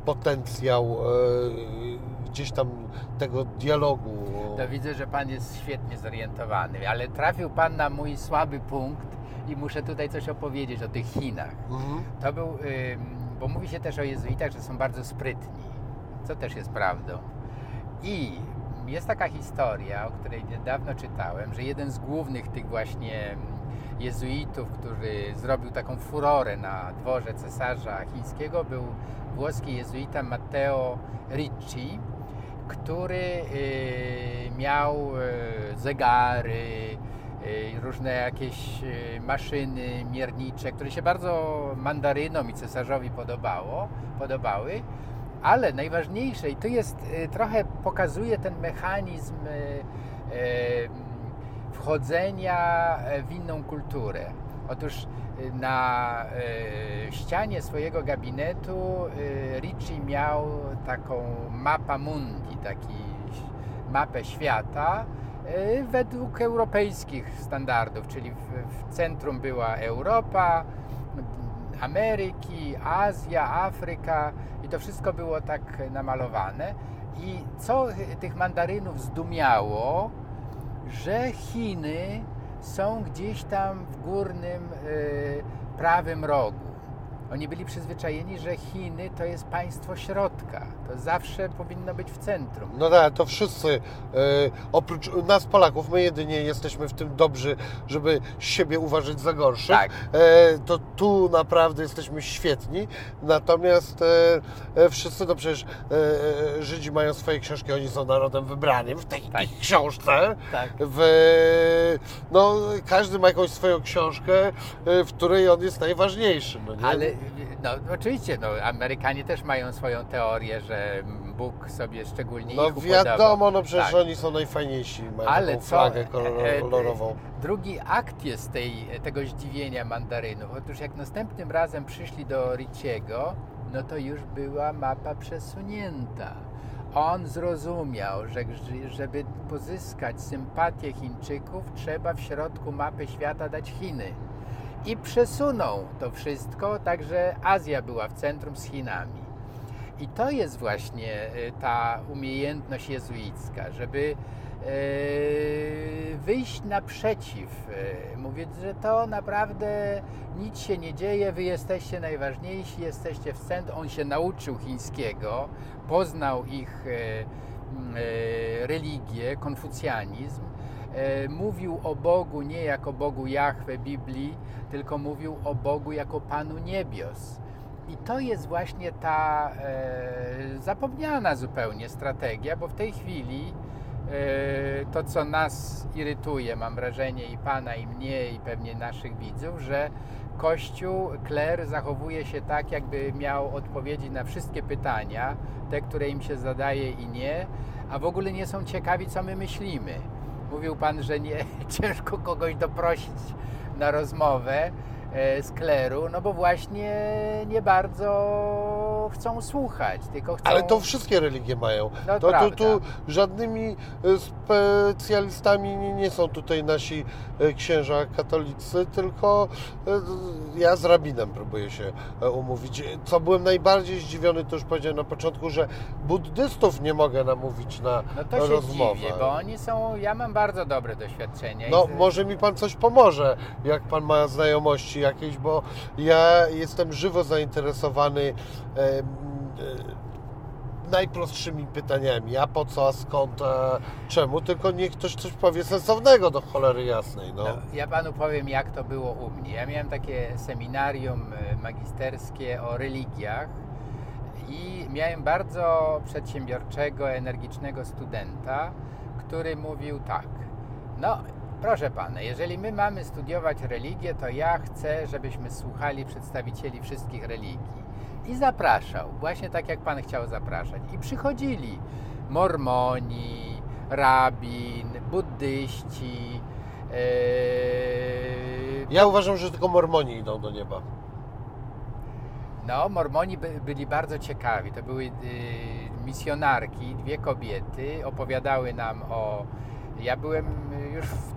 potencjał e, gdzieś tam tego dialogu. To widzę, że pan jest świetnie zorientowany, ale trafił pan na mój słaby punkt i muszę tutaj coś opowiedzieć o tych Chinach. Mhm. To był, bo mówi się też o jezuitach, że są bardzo sprytni, co też jest prawdą. I jest taka historia, o której niedawno czytałem, że jeden z głównych tych właśnie jezuitów, który zrobił taką furorę na dworze cesarza chińskiego, był włoski jezuita Matteo Ricci, który y, miał y, zegary, y, różne jakieś maszyny miernicze, które się bardzo mandarynom i cesarzowi podobało, podobały. Ale najważniejsze, i tu jest trochę pokazuje ten mechanizm wchodzenia w inną kulturę. Otóż y, na y, ścianie swojego gabinetu y, Ricci miał taką mapa mundi, taki mapę świata według europejskich standardów, czyli w centrum była Europa, Ameryki, Azja, Afryka i to wszystko było tak namalowane. I co tych mandarynów zdumiało, że Chiny są gdzieś tam w górnym y, prawym rogu. Oni byli przyzwyczajeni, że Chiny to jest państwo środka. To zawsze powinno być w centrum. No tak, to wszyscy, e, oprócz nas Polaków, my jedynie jesteśmy w tym dobrzy, żeby siebie uważać za gorszych. Tak. E, to tu naprawdę jesteśmy świetni, natomiast e, e, wszyscy, no przecież e, e, Żydzi mają swoje książki, oni są narodem wybranym w tej Tak. książce. Tak. W, no, każdy ma jakąś swoją książkę, w której on jest najważniejszy. No? Ale no, oczywiście, no, Amerykanie też mają swoją teorię, że Bóg sobie szczególnie No wiadomo, no przecież Tak. oni są najfajniejsi, mają Ale taką co, flagę e, kolorową. Drugi akt jest tej, tego zdziwienia mandarynów. Otóż jak następnym razem przyszli do Ricciego, no to już była mapa przesunięta. On zrozumiał, że żeby pozyskać sympatię Chińczyków, trzeba w środku mapy świata dać Chiny. I przesunął to wszystko, także Azja była w centrum z Chinami. I to jest właśnie y, ta umiejętność jezuicka, żeby y, wyjść naprzeciw, y, mówić, że to naprawdę nic się nie dzieje, wy jesteście najważniejsi, jesteście w centrum. On się nauczył chińskiego, poznał ich y, religię, konfucjanizm, mówił o Bogu nie jako Bogu Jahwe Biblii, tylko mówił o Bogu jako Panu Niebios. I to jest właśnie ta e, zapomniana zupełnie strategia, bo w tej chwili e, to, co nas irytuje, mam wrażenie, i Pana, i mnie, i pewnie naszych widzów, że Kościół, kler zachowuje się tak, jakby miał odpowiedzi na wszystkie pytania, te, które im się zadaje i nie, a w ogóle nie są ciekawi, co my myślimy. Mówił Pan, że nie ciężko kogoś doprosić na rozmowę e, z kleru, no bo właśnie nie bardzo chcą słuchać, tylko chcą... Ale to wszystkie religie mają. No, to, prawda. tu żadnymi e, specjalistami nie, są tutaj nasi e, księża katolicy, tylko e, ja z rabinem próbuję się e, umówić. Co byłem najbardziej zdziwiony, to już powiedziałem na początku, że buddystów nie mogę namówić na No to się rozmowę. dziwię, bo oni są... Ja mam bardzo dobre doświadczenie. No, z- może mi Pan coś pomoże, jak Pan ma znajomości jakieś, bo ja jestem żywo zainteresowany e, najprostszymi pytaniami. A po co, a skąd, a czemu? Tylko niech ktoś coś powie sensownego do cholery jasnej. No. No, ja panu powiem, jak to było u mnie. Ja miałem takie seminarium e, magisterskie o religiach i miałem bardzo przedsiębiorczego, energicznego studenta, który mówił tak. No, proszę pana, jeżeli my mamy studiować religię, to ja chcę, żebyśmy słuchali przedstawicieli wszystkich religii. I zapraszał, właśnie tak jak pan chciał zapraszać. I przychodzili mormoni, rabin, buddyści. Yy, Ja uważam, że tylko mormoni idą do nieba. no, mormoni by, byli bardzo ciekawi. To były y, misjonarki, dwie kobiety, opowiadały nam o. Ja byłem już w,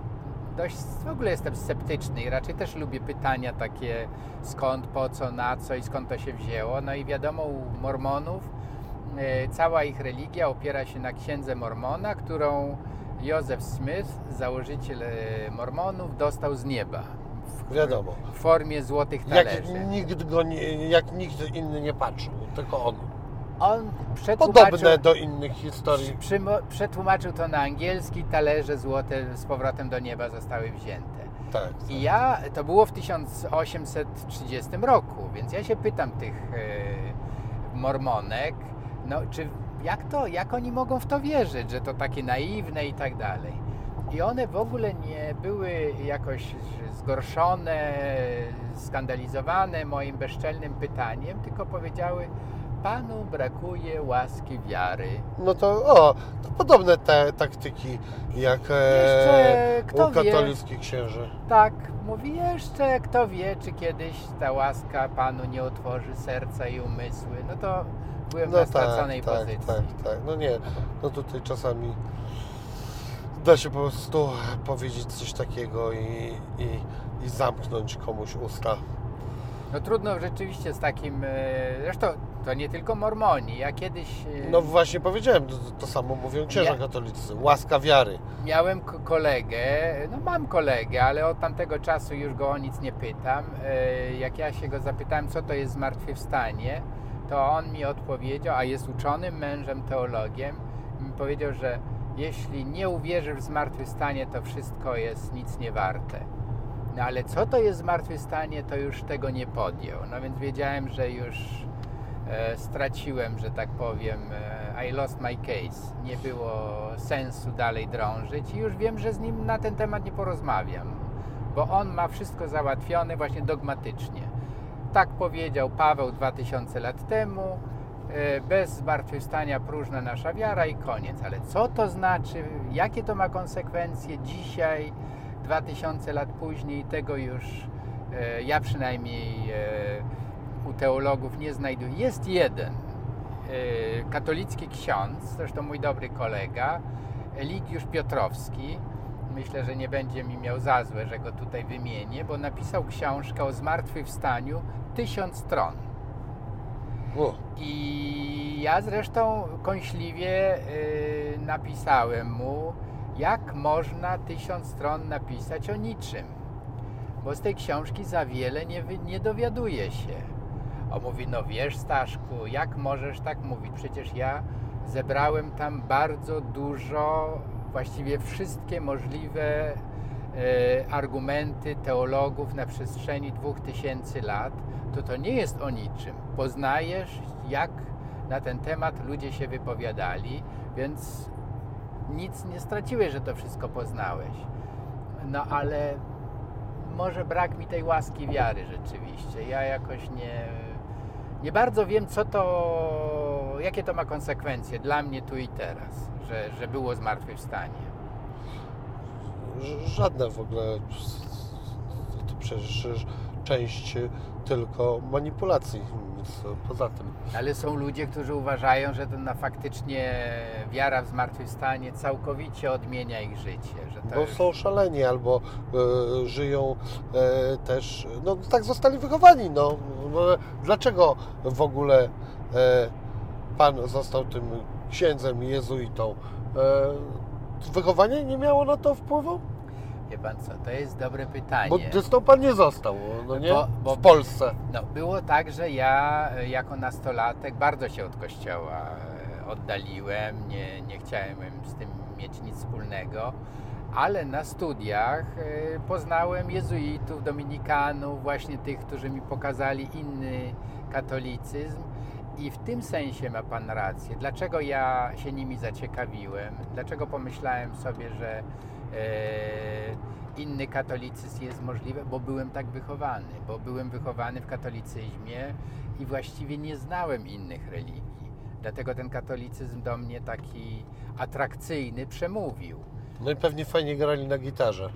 dość w ogóle jestem sceptyczny i raczej też lubię pytania takie skąd, po co, na co i skąd to się wzięło. No i wiadomo, u Mormonów e, cała ich religia opiera się na księdze Mormona, którą Joseph Smith, założyciel e, Mormonów, dostał z nieba. W, Wiadomo. w formie złotych Jak talerzy. nikt go nie, jak nikt inny nie patrzył, tylko on. On Podobne do innych historii. przymo- przetłumaczył to na angielski, talerze złote z powrotem do nieba zostały wzięte. Tak. I ja, to było w 1830 roku, więc ja się pytam tych e, mormonek, no czy jak to, jak oni mogą w to wierzyć, że to takie naiwne i tak dalej. I one w ogóle nie były jakoś zgorszone, skandalizowane moim bezczelnym pytaniem, tylko powiedziały, Panu brakuje łaski wiary. No to o, to podobne te taktyki jak Jeszcze e, kto u wie? katolickich księży. Tak, mówi jeszcze, kto wie, czy kiedyś ta łaska Panu nie otworzy serca i umysły. No to byłem na straconej tak, pozycji. tak, tak. No nie, no tutaj czasami da się po prostu powiedzieć coś takiego i, i, i zamknąć komuś usta. No trudno rzeczywiście z takim, e, zresztą to nie tylko mormoni, ja kiedyś e, No właśnie powiedziałem, to, to samo mówią księża Nie. katolicy. Łaska wiary. miałem kolegę, no mam kolegę, ale od tamtego czasu już go o nic nie pytam. E, Jak ja się go zapytałem, co to jest zmartwychwstanie, to on mi odpowiedział, a jest uczonym mężem, teologiem, mi powiedział, że jeśli nie uwierzysz w zmartwychwstanie, to wszystko jest nic nie warte. No ale co to jest zmartwychwstanie, to już tego nie podjął. No więc wiedziałem, że już e, straciłem, że tak powiem, e, I lost my case. Nie było sensu dalej drążyć i już wiem, że z nim na ten temat nie porozmawiam, bo on ma wszystko załatwione właśnie dogmatycznie. Tak powiedział Paweł 2000 lat temu, e, bez zmartwychwstania próżna nasza wiara i koniec. Ale co to znaczy, jakie to ma konsekwencje dzisiaj, 2000 lat później, tego już e, ja przynajmniej e, u teologów nie znajduję. Jest jeden e, katolicki ksiądz, zresztą mój dobry kolega, Eligiusz Piotrowski. Myślę, że nie będzie mi miał za złe, że go tutaj wymienię, bo napisał książkę o zmartwychwstaniu tysiąc stron. O, I ja zresztą kąśliwie napisałem mu, jak można tysiąc stron napisać o niczym. Bo z tej książki za wiele nie, nie dowiaduje się. On mówi, no wiesz Staszku, jak możesz tak mówić? Przecież ja zebrałem tam bardzo dużo, właściwie wszystkie możliwe e, argumenty teologów na przestrzeni dwóch tysięcy lat, to to nie jest o niczym. Poznajesz, jak na ten temat ludzie się wypowiadali, więc nic nie straciłeś, że to wszystko poznałeś. No ale może brak mi tej łaski wiary rzeczywiście. Ja jakoś nie, nie bardzo wiem, co to, jakie to ma konsekwencje dla mnie tu i teraz, że, że było zmartwychwstanie. żadne w ogóle. To przecież część tylko manipulacji, nic poza tym. Ale są ludzie, którzy uważają, że to na faktycznie wiara w zmartwychwstanie całkowicie odmienia ich życie. Że to Bo już... są szaleni albo e, żyją e, też, no tak zostali wychowani, no. no dlaczego w ogóle e, Pan został tym księdzem, jezuitą? Wychowanie nie miało na to wpływu? Wie pan co, to jest dobre pytanie. Bo dystą Pan nie został, no nie? Bo- bo- w Polsce. No, było tak, że ja e, jako nastolatek bardzo się od kościoła e, oddaliłem, nie, nie chciałem z tym mieć nic wspólnego, ale na studiach e, poznałem jezuitów, dominikanów, właśnie tych, którzy mi pokazali inny katolicyzm. I w tym sensie ma Pan rację. Dlaczego ja się nimi zaciekawiłem? Dlaczego pomyślałem sobie, że inny katolicyzm jest możliwy? Bo byłem tak wychowany, bo byłem wychowany w katolicyzmie i właściwie nie znałem innych religii. Dlatego ten katolicyzm do mnie taki atrakcyjny przemówił. No i pewnie fajnie grali na gitarze.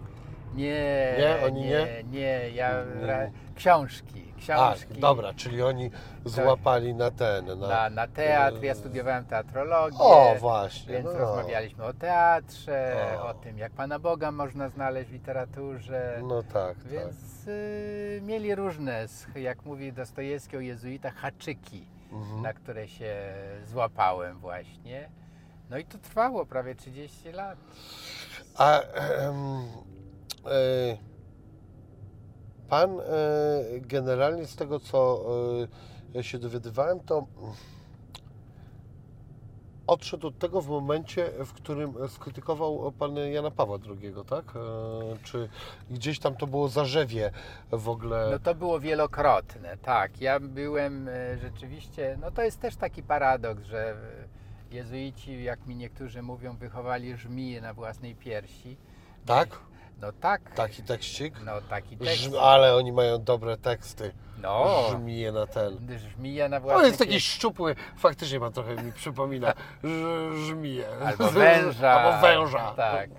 Nie, Nie? Oni nie, nie? nie, ja Nie. ra- książki, A, dobra, czyli oni złapali na ten, na... Na, na teatr, ja studiowałem teatrologię. O, właśnie. Więc no. rozmawialiśmy o teatrze, O. o. tym, jak Pana Boga można znaleźć w literaturze. No tak, tak. Więc y, mieli różne, jak mówi Dostojewski o jezuitach, haczyki, Mhm. na które się złapałem właśnie. No i to trwało prawie 30 lat. A em, e, pan e, generalnie z tego, co e, się dowiadywałem, to odszedł od tego w momencie, w którym skrytykował pan Jana Pawła II, tak? E, Czy gdzieś tam to było zarzewie w ogóle? No to było wielokrotne, tak. Ja byłem rzeczywiście, no to jest też taki paradoks, że jezuici, jak mi niektórzy mówią, wychowali żmiję na własnej piersi. Tak? No tak. Taki tekścik? No taki tekst. Żm, ale oni mają dobre teksty. No, Żmije na ten. żmija na On jest taki szczupły, faktycznie ma trochę mi przypomina ż- żmije. Albo węża. Albo węża. Tak.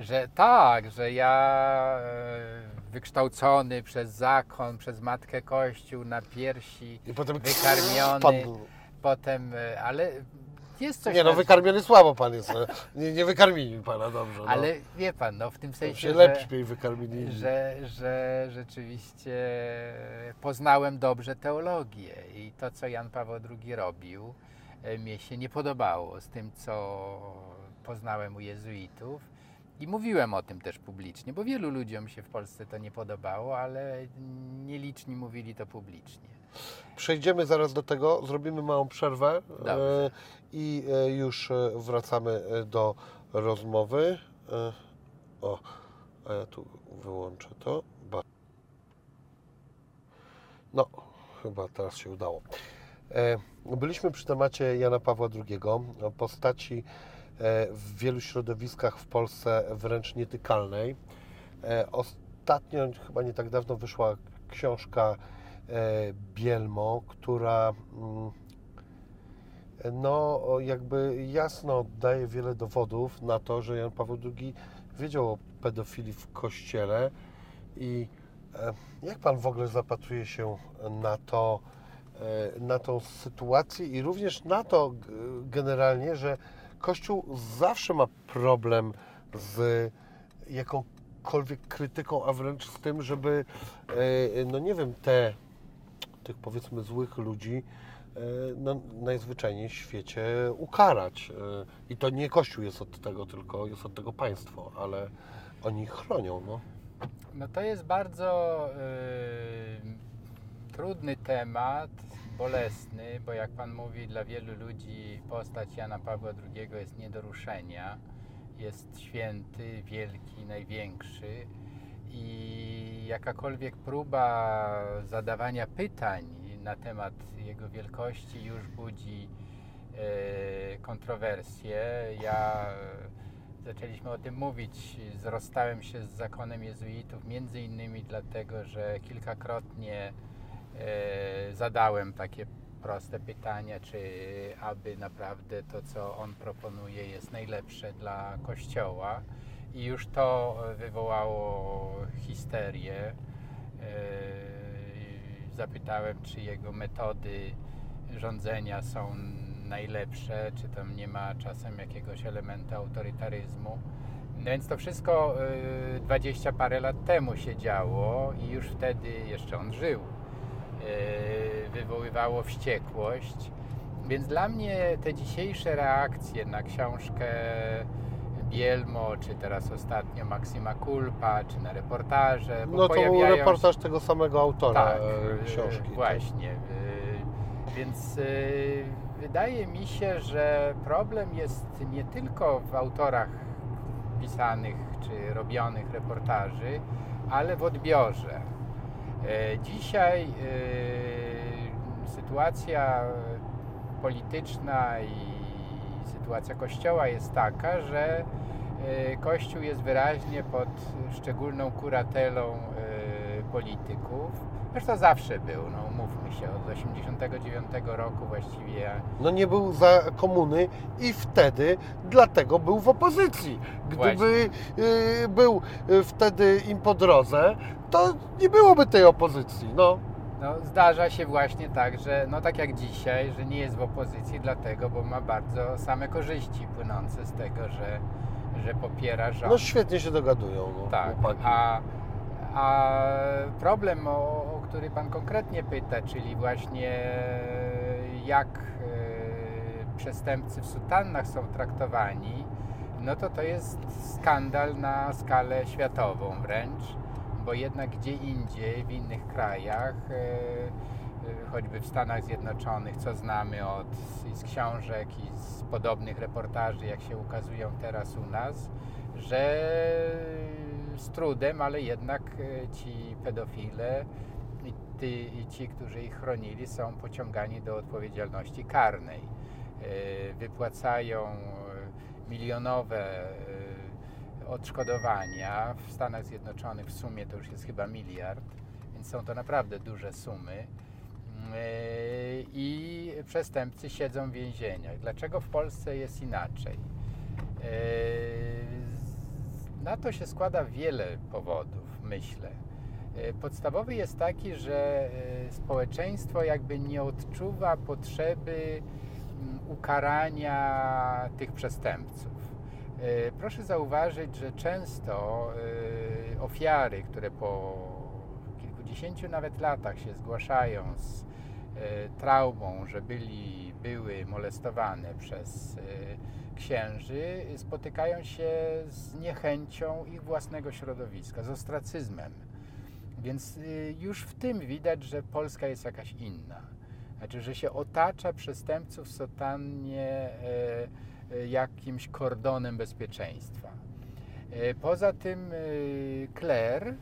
Że tak, że ja e, wykształcony przez zakon, przez Matkę Kościół na piersi, I potem wykarmiony, Pan... potem, e, ale jest coś Nie no, wykarmiony słabo pan jest. no. Nie, nie wykarmili pana dobrze. No. Ale wie pan, no w tym sensie, się lepiej wykarmili. że, że rzeczywiście poznałem dobrze teologię i to, co Jan Paweł II robił, e, mnie się nie podobało z tym, co poznałem u jezuitów. I mówiłem o tym też publicznie, bo wielu ludziom się w Polsce to nie podobało, ale nieliczni mówili to publicznie. Przejdziemy zaraz do tego, zrobimy małą przerwę e, i e, już e, wracamy e, do rozmowy. O, a ja tu wyłączę to. No, chyba teraz się udało. Byliśmy przy temacie Jana Pawła II, postaci w wielu środowiskach w Polsce wręcz nietykalnej. Ostatnio, chyba nie tak dawno, wyszła książka Bielmo, która mm, no, jakby jasno daje wiele dowodów na to, że Jan Paweł II wiedział o pedofilii w kościele i e, jak pan w ogóle zapatruje się na to, e, na tą sytuację i również na to generalnie, że Kościół zawsze ma problem z jakąkolwiek krytyką, a wręcz z tym, żeby, e, no nie wiem, te, tych powiedzmy złych ludzi e, no, najzwyczajniej w świecie ukarać. E, I to nie Kościół jest od tego, tylko jest od tego państwo, ale oni chronią, no. No to jest bardzo y, trudny temat, bolesny, bo jak Pan mówi, dla wielu ludzi postać Jana Pawła II jest nie do ruszenia. Jest święty, wielki, największy i jakakolwiek próba zadawania pytań na temat jego wielkości już budzi e, kontrowersje. Ja zaczęliśmy o tym mówić. Zrostałem się z zakonem jezuitów, między innymi dlatego, że kilkakrotnie e, zadałem takie proste pytania, czy aby naprawdę to, co on proponuje, jest najlepsze dla Kościoła. I już to wywołało histerię. Zapytałem, czy jego metody rządzenia są najlepsze, czy tam nie ma czasem jakiegoś elementu autorytaryzmu. No więc to wszystko y, 20 parę lat temu się działo i już wtedy jeszcze on żył. Y, Wywoływało wściekłość. Więc dla mnie te dzisiejsze reakcje na książkę Bielmo, czy teraz ostatnio Maksima Kulpa, czy na reportaże, No to był się- reportaż tego samego autora tak, e, książki. Właśnie. y, Więc wydaje mi się, że problem jest nie tylko w autorach pisanych czy robionych reportaży, ale w odbiorze. Dzisiaj sytuacja polityczna i sytuacja Kościoła jest taka, że y, Kościół jest wyraźnie pod szczególną kuratelą y, polityków. Zresztą zawsze był, no mówmy się, od 89 roku właściwie. No nie był za komuny i wtedy dlatego był w opozycji. Gdyby y, był y, wtedy im po drodze, to nie byłoby tej opozycji. No. No, zdarza się właśnie tak, że no tak jak dzisiaj, że nie jest w opozycji dlatego, bo ma bardzo same korzyści płynące z tego, że, że popiera rząd. no świetnie się dogadują. No, Tak, chłopaki. a, a problem, o, o który Pan konkretnie pyta, czyli właśnie jak e, przestępcy w sutannach są traktowani, no to to jest skandal na skalę światową wręcz, bo jednak gdzie indziej, w innych krajach, e, e, choćby w Stanach Zjednoczonych, co znamy od, z książek i z podobnych reportaży, jak się ukazują teraz u nas, że z trudem, ale jednak e, ci pedofile i, ty, i ci, którzy ich chronili, są pociągani do odpowiedzialności karnej. Wypłacają milionowe odszkodowania w Stanach Zjednoczonych w sumie to już jest chyba miliard, więc są to naprawdę duże sumy. E, I przestępcy siedzą w więzieniach. Dlaczego w Polsce jest inaczej? E, Na to się składa wiele powodów, myślę. E, Podstawowy jest taki, że społeczeństwo jakby nie odczuwa potrzeby mm, ukarania tych przestępców. E, Proszę zauważyć, że często e, ofiary, które po kilkudziesięciu nawet latach się zgłaszają z e, traumą, że byli, były molestowane przez księży, spotykają się z niechęcią ich własnego środowiska, z ostracyzmem. Więc już w tym widać, że Polska jest jakaś inna. Znaczy, że się otacza przestępców w jakimś kordonem bezpieczeństwa. E, Poza tym y, kler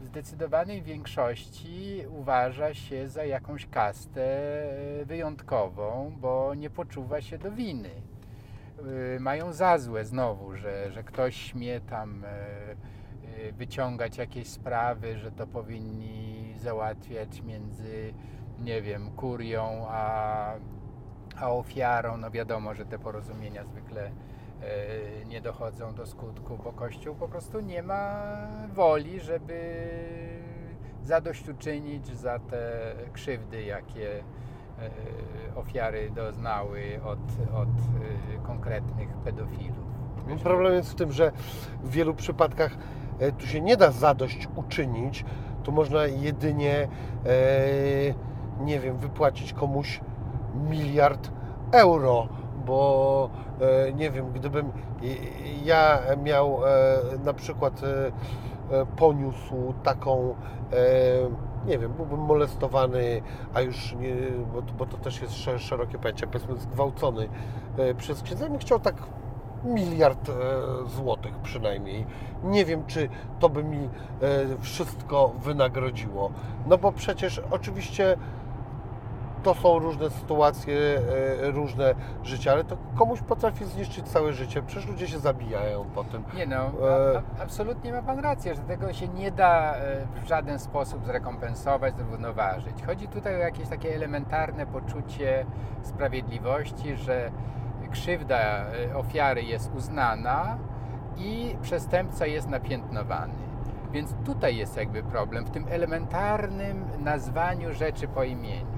w zdecydowanej większości uważa się za jakąś kastę e, wyjątkową, bo nie poczuwa się do winy. Mają za złe znowu, że, że ktoś śmie tam e, e, wyciągać jakieś sprawy, że to powinni załatwiać między, nie wiem, kurią a, a ofiarą. No wiadomo, że te porozumienia zwykle e, nie dochodzą do skutku, bo Kościół po prostu nie ma woli, żeby zadośćuczynić za te krzywdy, jakie e, ofiary doznały od, od e, konkretnych pedofilów. No, Problem jest w tym, że w wielu przypadkach tu się nie da zadość uczynić. Tu można jedynie, nie wiem, wypłacić komuś miliard euro, bo e, nie wiem, gdybym ja miał e, na przykład e, poniósł taką, nie wiem, byłbym molestowany, a już nie, bo, bo to też jest sze- szerokie pojęcie, powiedzmy zgwałcony przez księdza, bym chciał tak miliard złotych przynajmniej. Nie wiem, czy to by mi wszystko wynagrodziło. No bo przecież oczywiście to są różne sytuacje, e, różne życie, ale to komuś potrafi zniszczyć całe życie. Przecież ludzie się zabijają po tym. Nie no, E, a, a, absolutnie ma Pan rację, że tego się nie da e, w żaden sposób zrekompensować, zrównoważyć. Chodzi tutaj o jakieś takie elementarne poczucie sprawiedliwości, że krzywda ofiary jest uznana i przestępca jest napiętnowany. Więc tutaj jest jakby problem w tym elementarnym nazwaniu rzeczy po imieniu.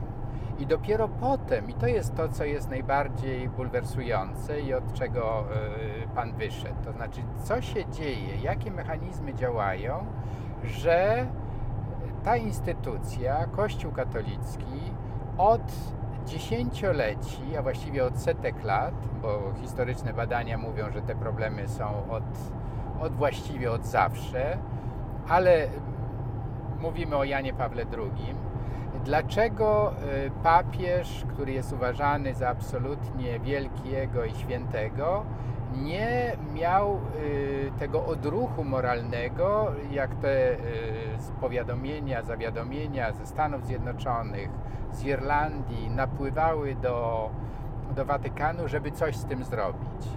I dopiero potem, i to jest to, co jest najbardziej bulwersujące i od czego y, Pan wyszedł, to znaczy, co się dzieje, jakie mechanizmy działają, że ta instytucja, Kościół katolicki, od dziesięcioleci, a właściwie od setek lat, bo historyczne badania mówią, że te problemy są od, od właściwie od zawsze, ale mówimy o Janie Pawle II. Dlaczego y, papież, który jest uważany za absolutnie wielkiego i świętego, nie miał y, tego odruchu moralnego, jak te y, powiadomienia, zawiadomienia ze Stanów Zjednoczonych, z Irlandii napływały do, do Watykanu, żeby coś z tym zrobić.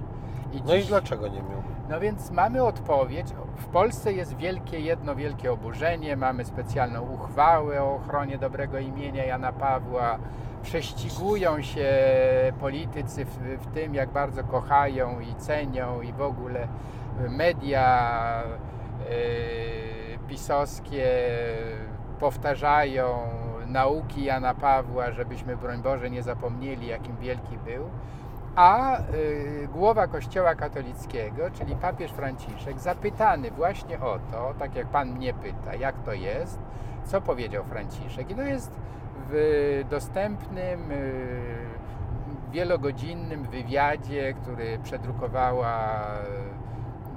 No i dziś- dlaczego nie miał? No więc mamy odpowiedź. W Polsce jest wielkie, jedno wielkie oburzenie. Mamy specjalną uchwałę o ochronie dobrego imienia Jana Pawła. Prześcigują się politycy w, w tym, jak bardzo kochają i cenią i w ogóle media e, pisowskie powtarzają nauki Jana Pawła, żebyśmy, broń Boże, nie zapomnieli, jakim wielki był. A y, głowa Kościoła katolickiego, czyli papież Franciszek, zapytany właśnie o to, tak jak Pan mnie pyta, jak to jest, co powiedział Franciszek. I to jest w dostępnym, y, wielogodzinnym wywiadzie, który przedrukowała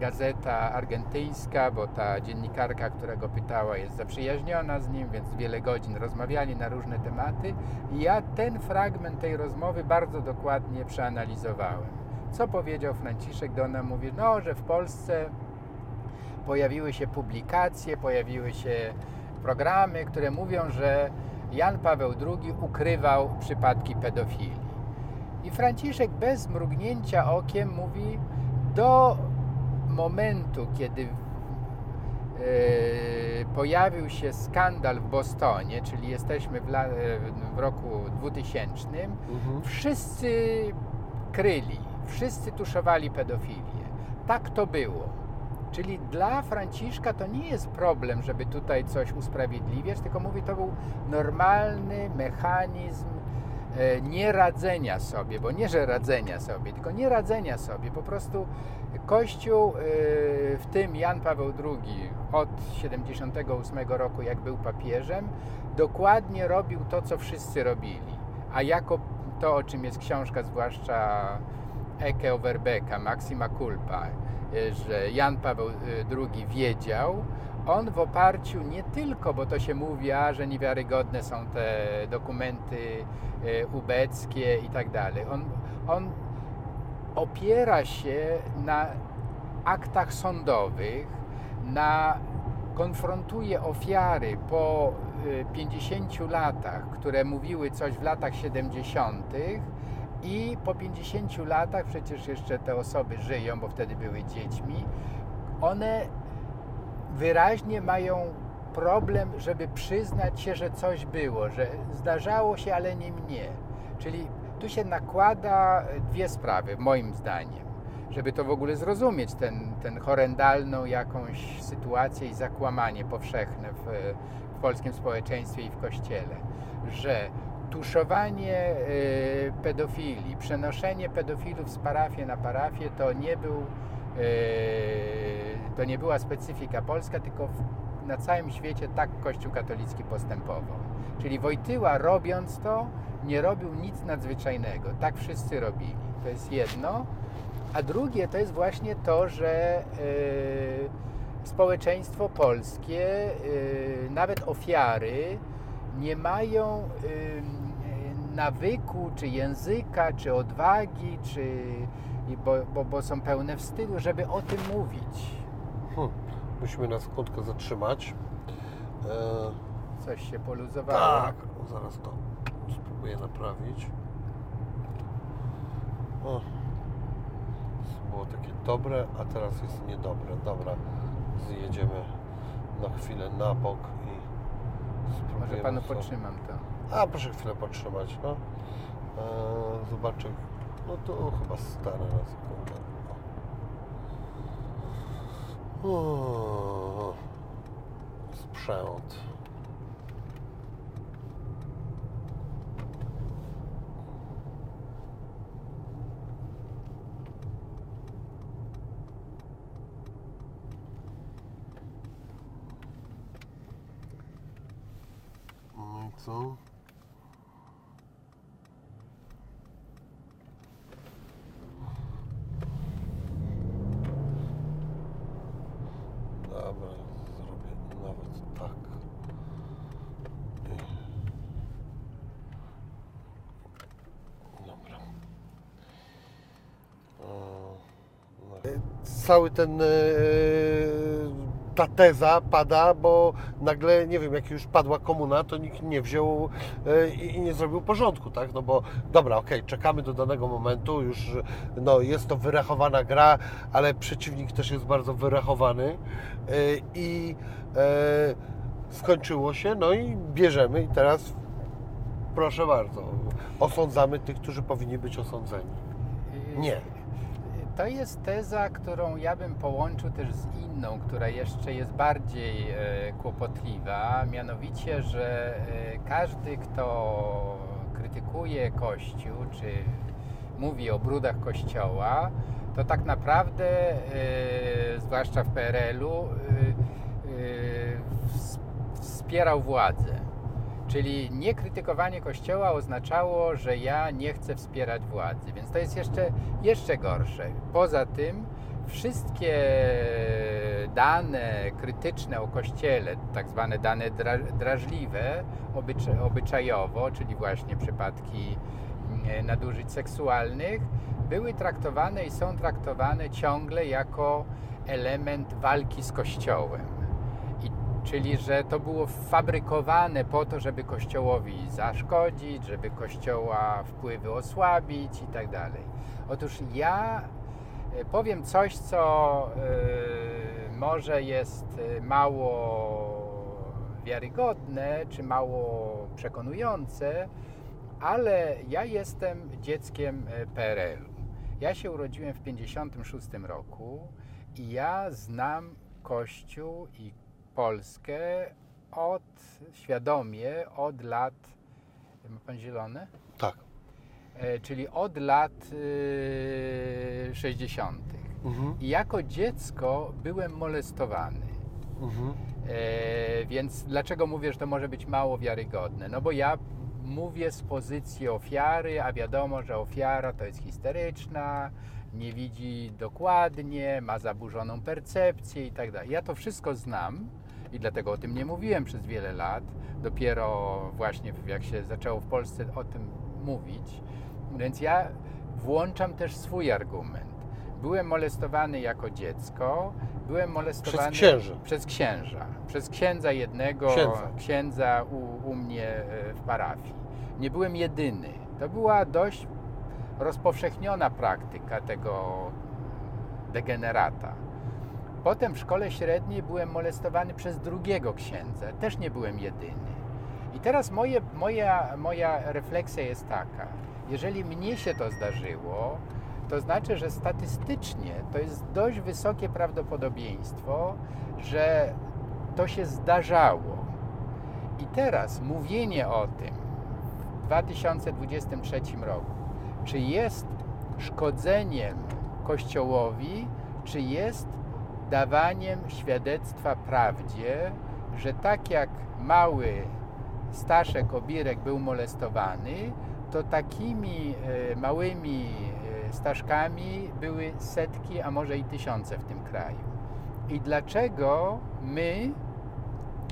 gazeta argentyńska, bo ta dziennikarka, która go pytała, jest zaprzyjaźniona z nim, więc wiele godzin rozmawiali na różne tematy. I ja ten fragment tej rozmowy bardzo dokładnie przeanalizowałem. Co powiedział Franciszek? Do ona mówi, no, że w Polsce pojawiły się publikacje, pojawiły się programy, które mówią, że Jan Paweł II ukrywał przypadki pedofilii. I Franciszek bez mrugnięcia okiem mówi, do momentu, kiedy e, pojawił się skandal w Bostonie, czyli jesteśmy w, la, w roku 2000, Mhm. wszyscy kryli, wszyscy tuszowali pedofilię. Tak to było. Czyli dla Franciszka to nie jest problem, żeby tutaj coś usprawiedliwiać, tylko mówi, to był normalny mechanizm e, nieradzenia sobie, bo nie, że radzenia sobie, tylko nie radzenia sobie. Po prostu Kościół, e, w tym Jan Paweł II od 78 roku, jak był papieżem, dokładnie robił to, co wszyscy robili. A jako to, o czym jest książka, zwłaszcza Eke Overbecka, Maxima Culpa, e, że Jan Paweł II wiedział, on w oparciu nie tylko, bo to się mówi, a, że niewiarygodne są te dokumenty ubeckie i tak dalej. On, on opiera się na aktach sądowych, na konfrontuje ofiary po y, 50 latach, które mówiły coś w latach 70. i po 50 latach przecież jeszcze te osoby żyją, bo wtedy były dziećmi. One wyraźnie mają problem, żeby przyznać się, że coś było, że zdarzało się, ale nie mnie. Czyli tu się nakłada dwie sprawy, moim zdaniem, żeby to w ogóle zrozumieć, ten, ten horrendalną jakąś sytuację i zakłamanie powszechne w, w polskim społeczeństwie i w kościele, że tuszowanie y, pedofilii, przenoszenie pedofilów z parafii na parafię to nie był y, to nie była specyfika polska, tylko w, na całym świecie tak Kościół katolicki postępował. Czyli Wojtyła robiąc to, nie robił nic nadzwyczajnego. Tak wszyscy robili. To jest jedno. A drugie to jest właśnie to, że y, społeczeństwo polskie, y, nawet ofiary, nie mają y, nawyku, czy języka, czy odwagi, czy, bo, bo, bo są pełne wstydu, żeby o tym mówić. Hm. Musimy na sekundkę zatrzymać. E, Coś się poluzowało. tak, zaraz to spróbuję naprawić. O, było takie dobre, a teraz jest niedobre. Dobra, zjedziemy na chwilę na bok i spróbujemy Może panu sobie- potrzymam to. A, proszę chwilę potrzymać, no. E, zobaczę. No to chyba stare na sekundę. O. O. Sprzęt. No i co? Dobra, zrobię nawet tak. Dobra. E. Cały ten e, ta teza pada, bo nagle, nie wiem, jak już padła komuna, to nikt nie wziął e, i nie zrobił porządku, tak? No bo dobra, okej, czekamy do danego momentu, już no, jest to wyrachowana gra, ale przeciwnik też jest bardzo wyrachowany e, i e, skończyło się, no i bierzemy i teraz proszę bardzo, osądzamy tych, którzy powinni być osądzeni. Nie. To jest teza, którą ja bym połączył też z inną, która jeszcze jest bardziej e, kłopotliwa, mianowicie, że e, każdy, kto krytykuje Kościół, czy mówi o brudach Kościoła, to tak naprawdę, e, zwłaszcza w PRL-u, e, e, ws- wspierał władzę. Czyli niekrytykowanie Kościoła oznaczało, że ja nie chcę wspierać władzy, więc to jest jeszcze, jeszcze gorsze. Poza tym wszystkie dane krytyczne o Kościele, tak zwane dane dra, drażliwe obycza, obyczajowo, czyli właśnie przypadki mm, nadużyć seksualnych, były traktowane i są traktowane ciągle jako element walki z Kościołem. Czyli, że to było fabrykowane po to, żeby Kościołowi zaszkodzić, żeby Kościoła wpływy osłabić i tak dalej. Otóż ja e, powiem coś, co e, może jest e, mało wiarygodne, czy mało przekonujące, ale ja jestem dzieckiem PRL-u. Ja się urodziłem w 1956 roku i ja znam Kościół i Polskę od, świadomie od lat, ma Pan zielone? Tak. E, czyli od lat y, 60. Mhm. I jako dziecko byłem molestowany. Mhm. E, więc dlaczego mówię, że to może być mało wiarygodne? No bo ja mówię z pozycji ofiary, a wiadomo, że ofiara to jest histeryczna, nie widzi dokładnie, ma zaburzoną percepcję i tak dalej. Ja to wszystko znam i dlatego o tym nie mówiłem przez wiele lat. Dopiero właśnie jak się zaczęło w Polsce o tym mówić. Więc ja włączam też swój argument. Byłem molestowany jako dziecko, byłem molestowany Przez księży. przez księża, przez księdza jednego, Księdza. księdza u, u mnie e, w parafii. Nie byłem jedyny. To była dość rozpowszechniona praktyka tego degenerata. Potem w szkole średniej byłem molestowany przez drugiego księdza. Też nie byłem jedyny. I teraz moje, moja, moja refleksja jest taka. Jeżeli mnie się to zdarzyło, to znaczy, że statystycznie to jest dość wysokie prawdopodobieństwo, że to się zdarzało. I teraz mówienie o tym w 2023 roku, czy jest szkodzeniem Kościołowi, czy jest dawaniem świadectwa prawdzie, że tak jak mały Staszek Obirek był molestowany, to takimi e, małymi e, Staszkami były setki, a może i tysiące w tym kraju. I dlaczego my,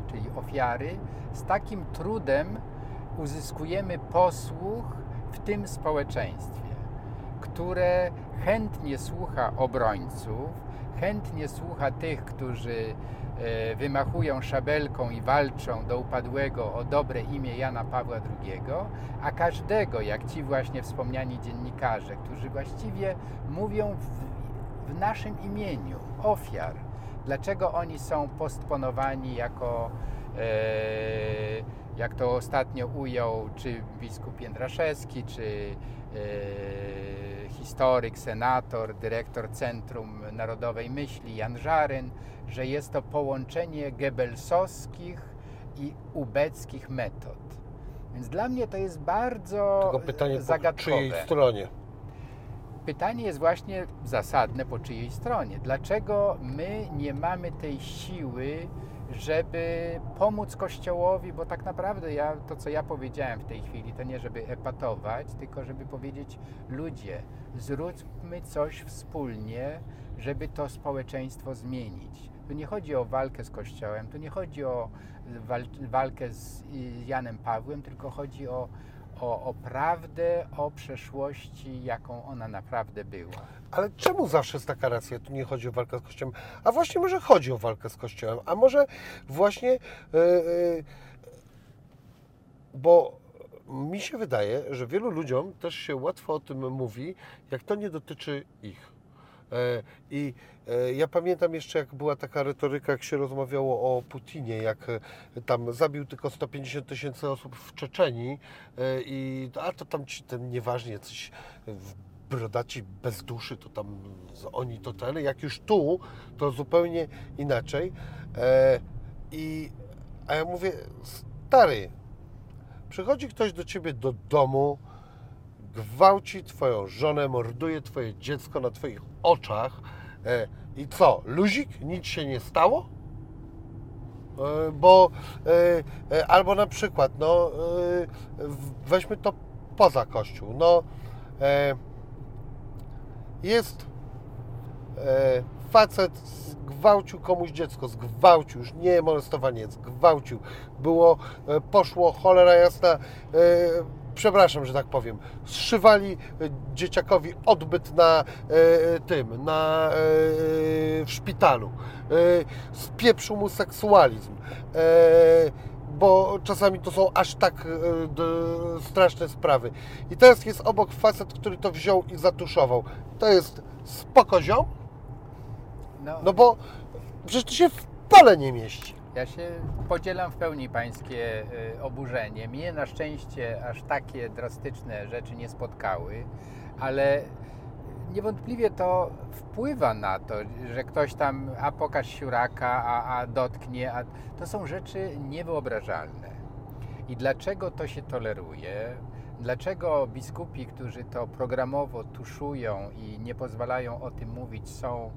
czyli ofiary, z takim trudem uzyskujemy posłuch w tym społeczeństwie, które chętnie słucha obrońców, chętnie słucha tych, którzy e, wymachują szabelką i walczą do upadłego o dobre imię Jana Pawła II, a każdego, jak ci właśnie wspomniani dziennikarze, którzy właściwie mówią w, w naszym imieniu, ofiar. Dlaczego oni są postponowani jako, e, jak to ostatnio ujął, czy biskup Jędraszewski, czy e, historyk, senator, dyrektor Centrum Narodowej Myśli Jan Żaryn, że jest to połączenie gebelsowskich i ubeckich metod. Więc dla mnie to jest bardzo Tylko pytanie, po zagadkowe. czyjej stronie? Pytanie jest właśnie zasadne po czyjej stronie. Dlaczego my nie mamy tej siły, żeby pomóc Kościołowi? Bo tak naprawdę ja, to, co ja powiedziałem w tej chwili, to nie żeby epatować, tylko żeby powiedzieć ludzie, zróbmy coś wspólnie, żeby to społeczeństwo zmienić. Tu nie chodzi o walkę z Kościołem, tu nie chodzi o wal, walkę z y, Janem Pawłem, tylko chodzi o, o, o prawdę o przeszłości, jaką ona naprawdę była. Ale czemu zawsze jest taka racja? Tu nie chodzi o walkę z Kościołem. A właśnie może chodzi o walkę z Kościołem. A może właśnie. Yy, bo mi się wydaje, że wielu ludziom też się łatwo o tym mówi, jak to nie dotyczy ich. E, I ja pamiętam jeszcze, jak była taka retoryka, jak się rozmawiało o Putinie, jak tam zabił tylko 150 tysięcy osób w Czeczenii e, i a to tam ci ten nieważnie coś brodaci bez duszy, to tam oni to ten, jak już tu, to zupełnie inaczej. E, I, a ja mówię, stary, przychodzi ktoś do ciebie do domu, gwałci twoją żonę, morduje twoje dziecko na twoich oczach e, i co, luzik? Nic się nie stało? E, bo e, e, albo na przykład, no weźmy to poza kościół, no jest e, facet zgwałcił komuś dziecko, zgwałcił, już nie molestowanie, zgwałcił. Było, e, poszło, cholera jasna, e, przepraszam, że tak powiem, zszywali e, dzieciakowi odbyt na e, tym, na, e, w szpitalu. E, spieprzył mu seksualizm. E, bo czasami to są aż tak e, straszne sprawy. I teraz jest obok facet, który to wziął i zatuszował. To jest spoko ziom, No, no bo przecież to się w pole nie mieści. Ja się podzielam w pełni pańskie y, oburzenie. Mnie na szczęście aż takie drastyczne rzeczy nie spotkały, ale niewątpliwie to wpływa na to, że ktoś tam, a pokaż siuraka, a, a dotknie, a to są rzeczy niewyobrażalne. I dlaczego to się toleruje? Dlaczego biskupi, którzy to programowo tuszują i nie pozwalają o tym mówić, są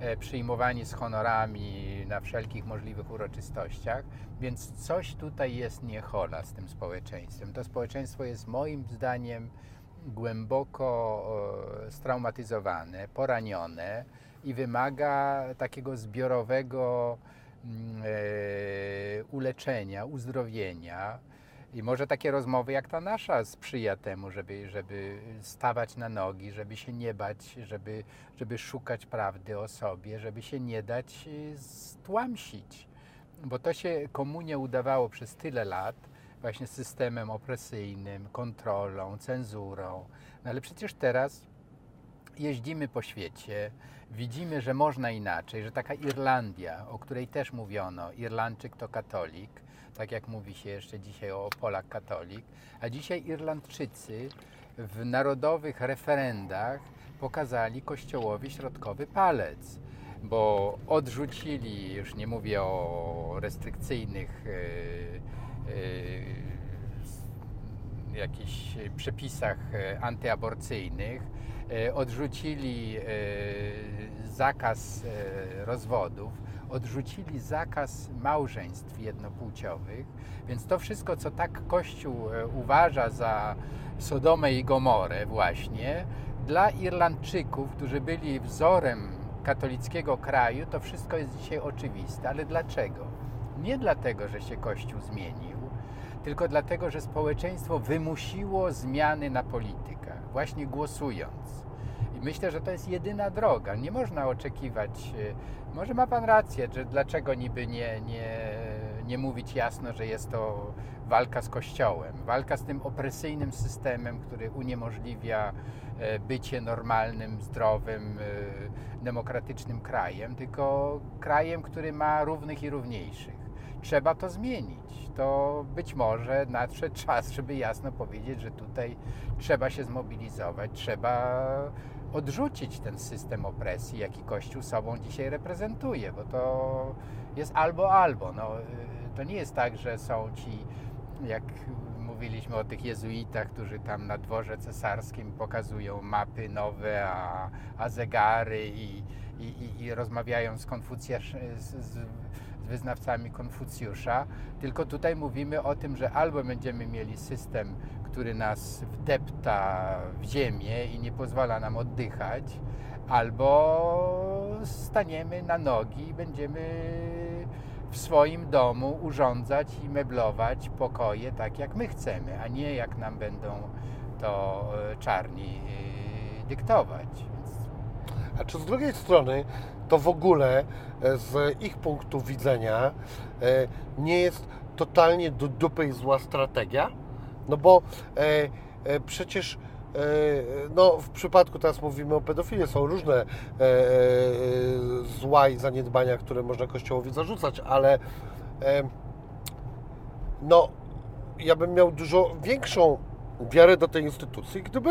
e, przyjmowani z honorami na wszelkich możliwych uroczystościach? Więc coś tutaj jest niehola z tym społeczeństwem. To społeczeństwo jest moim zdaniem głęboko e, straumatyzowane, poranione i wymaga takiego zbiorowego mm, e, uleczenia, uzdrowienia. I może takie rozmowy jak ta nasza sprzyja temu, żeby, żeby stawać na nogi, żeby się nie bać, żeby, żeby szukać prawdy o sobie, żeby się nie dać y, stłamsić. Bo to się komu nie udawało przez tyle lat, właśnie systemem opresyjnym, kontrolą, cenzurą. No ale przecież teraz jeździmy po świecie, widzimy, że można inaczej, że taka Irlandia, o której też mówiono, Irlandczyk to katolik, tak jak mówi się jeszcze dzisiaj o Polak katolik, a dzisiaj Irlandczycy w narodowych referendach pokazali Kościołowi środkowy palec, bo odrzucili, już nie mówię o restrykcyjnych yy, jakichś przepisach e, antyaborcyjnych, e, odrzucili e, zakaz rozwodów, odrzucili zakaz małżeństw jednopłciowych, więc to wszystko, co tak Kościół uważa za Sodomę i Gomorę właśnie, dla Irlandczyków, którzy byli wzorem katolickiego kraju, to wszystko jest dzisiaj oczywiste. Ale dlaczego? Nie dlatego, że się Kościół zmienił, tylko dlatego, że społeczeństwo wymusiło zmiany na politykach, właśnie głosując. I myślę, że to jest jedyna droga. Nie można oczekiwać, y, może ma Pan rację, że dlaczego niby nie, nie, nie mówić jasno, że jest to walka z Kościołem, walka z tym opresyjnym systemem, który uniemożliwia e, bycie normalnym, zdrowym, e, demokratycznym krajem, tylko krajem, który ma równych i równiejszych trzeba to zmienić. To być może nadszedł czas, żeby jasno powiedzieć, że tutaj trzeba się zmobilizować, trzeba odrzucić ten system opresji, jaki Kościół sobą dzisiaj reprezentuje, bo to jest albo albo. No, y, to nie jest tak, że są ci, jak mówiliśmy o tych jezuitach, którzy tam na dworze cesarskim pokazują mapy nowe, a, a zegary i, i, i, i rozmawiają z Konfucjasz, z, z, z wyznawcami Konfucjusza, tylko tutaj mówimy o tym, że albo będziemy mieli system, który nas wdepta w ziemię i nie pozwala nam oddychać, albo staniemy na nogi i będziemy w swoim domu urządzać i meblować pokoje tak, jak my chcemy, a nie jak nam będą to e, czarni e, dyktować. A czy z drugiej strony to w ogóle e, z ich punktu widzenia e, nie jest totalnie do dupy i zła strategia? No bo e, przecież no, w przypadku, teraz mówimy o pedofilii, są różne e, zła i zaniedbania, które można Kościołowi zarzucać, ale e, no, ja bym miał dużo większą wiarę do tej instytucji, gdyby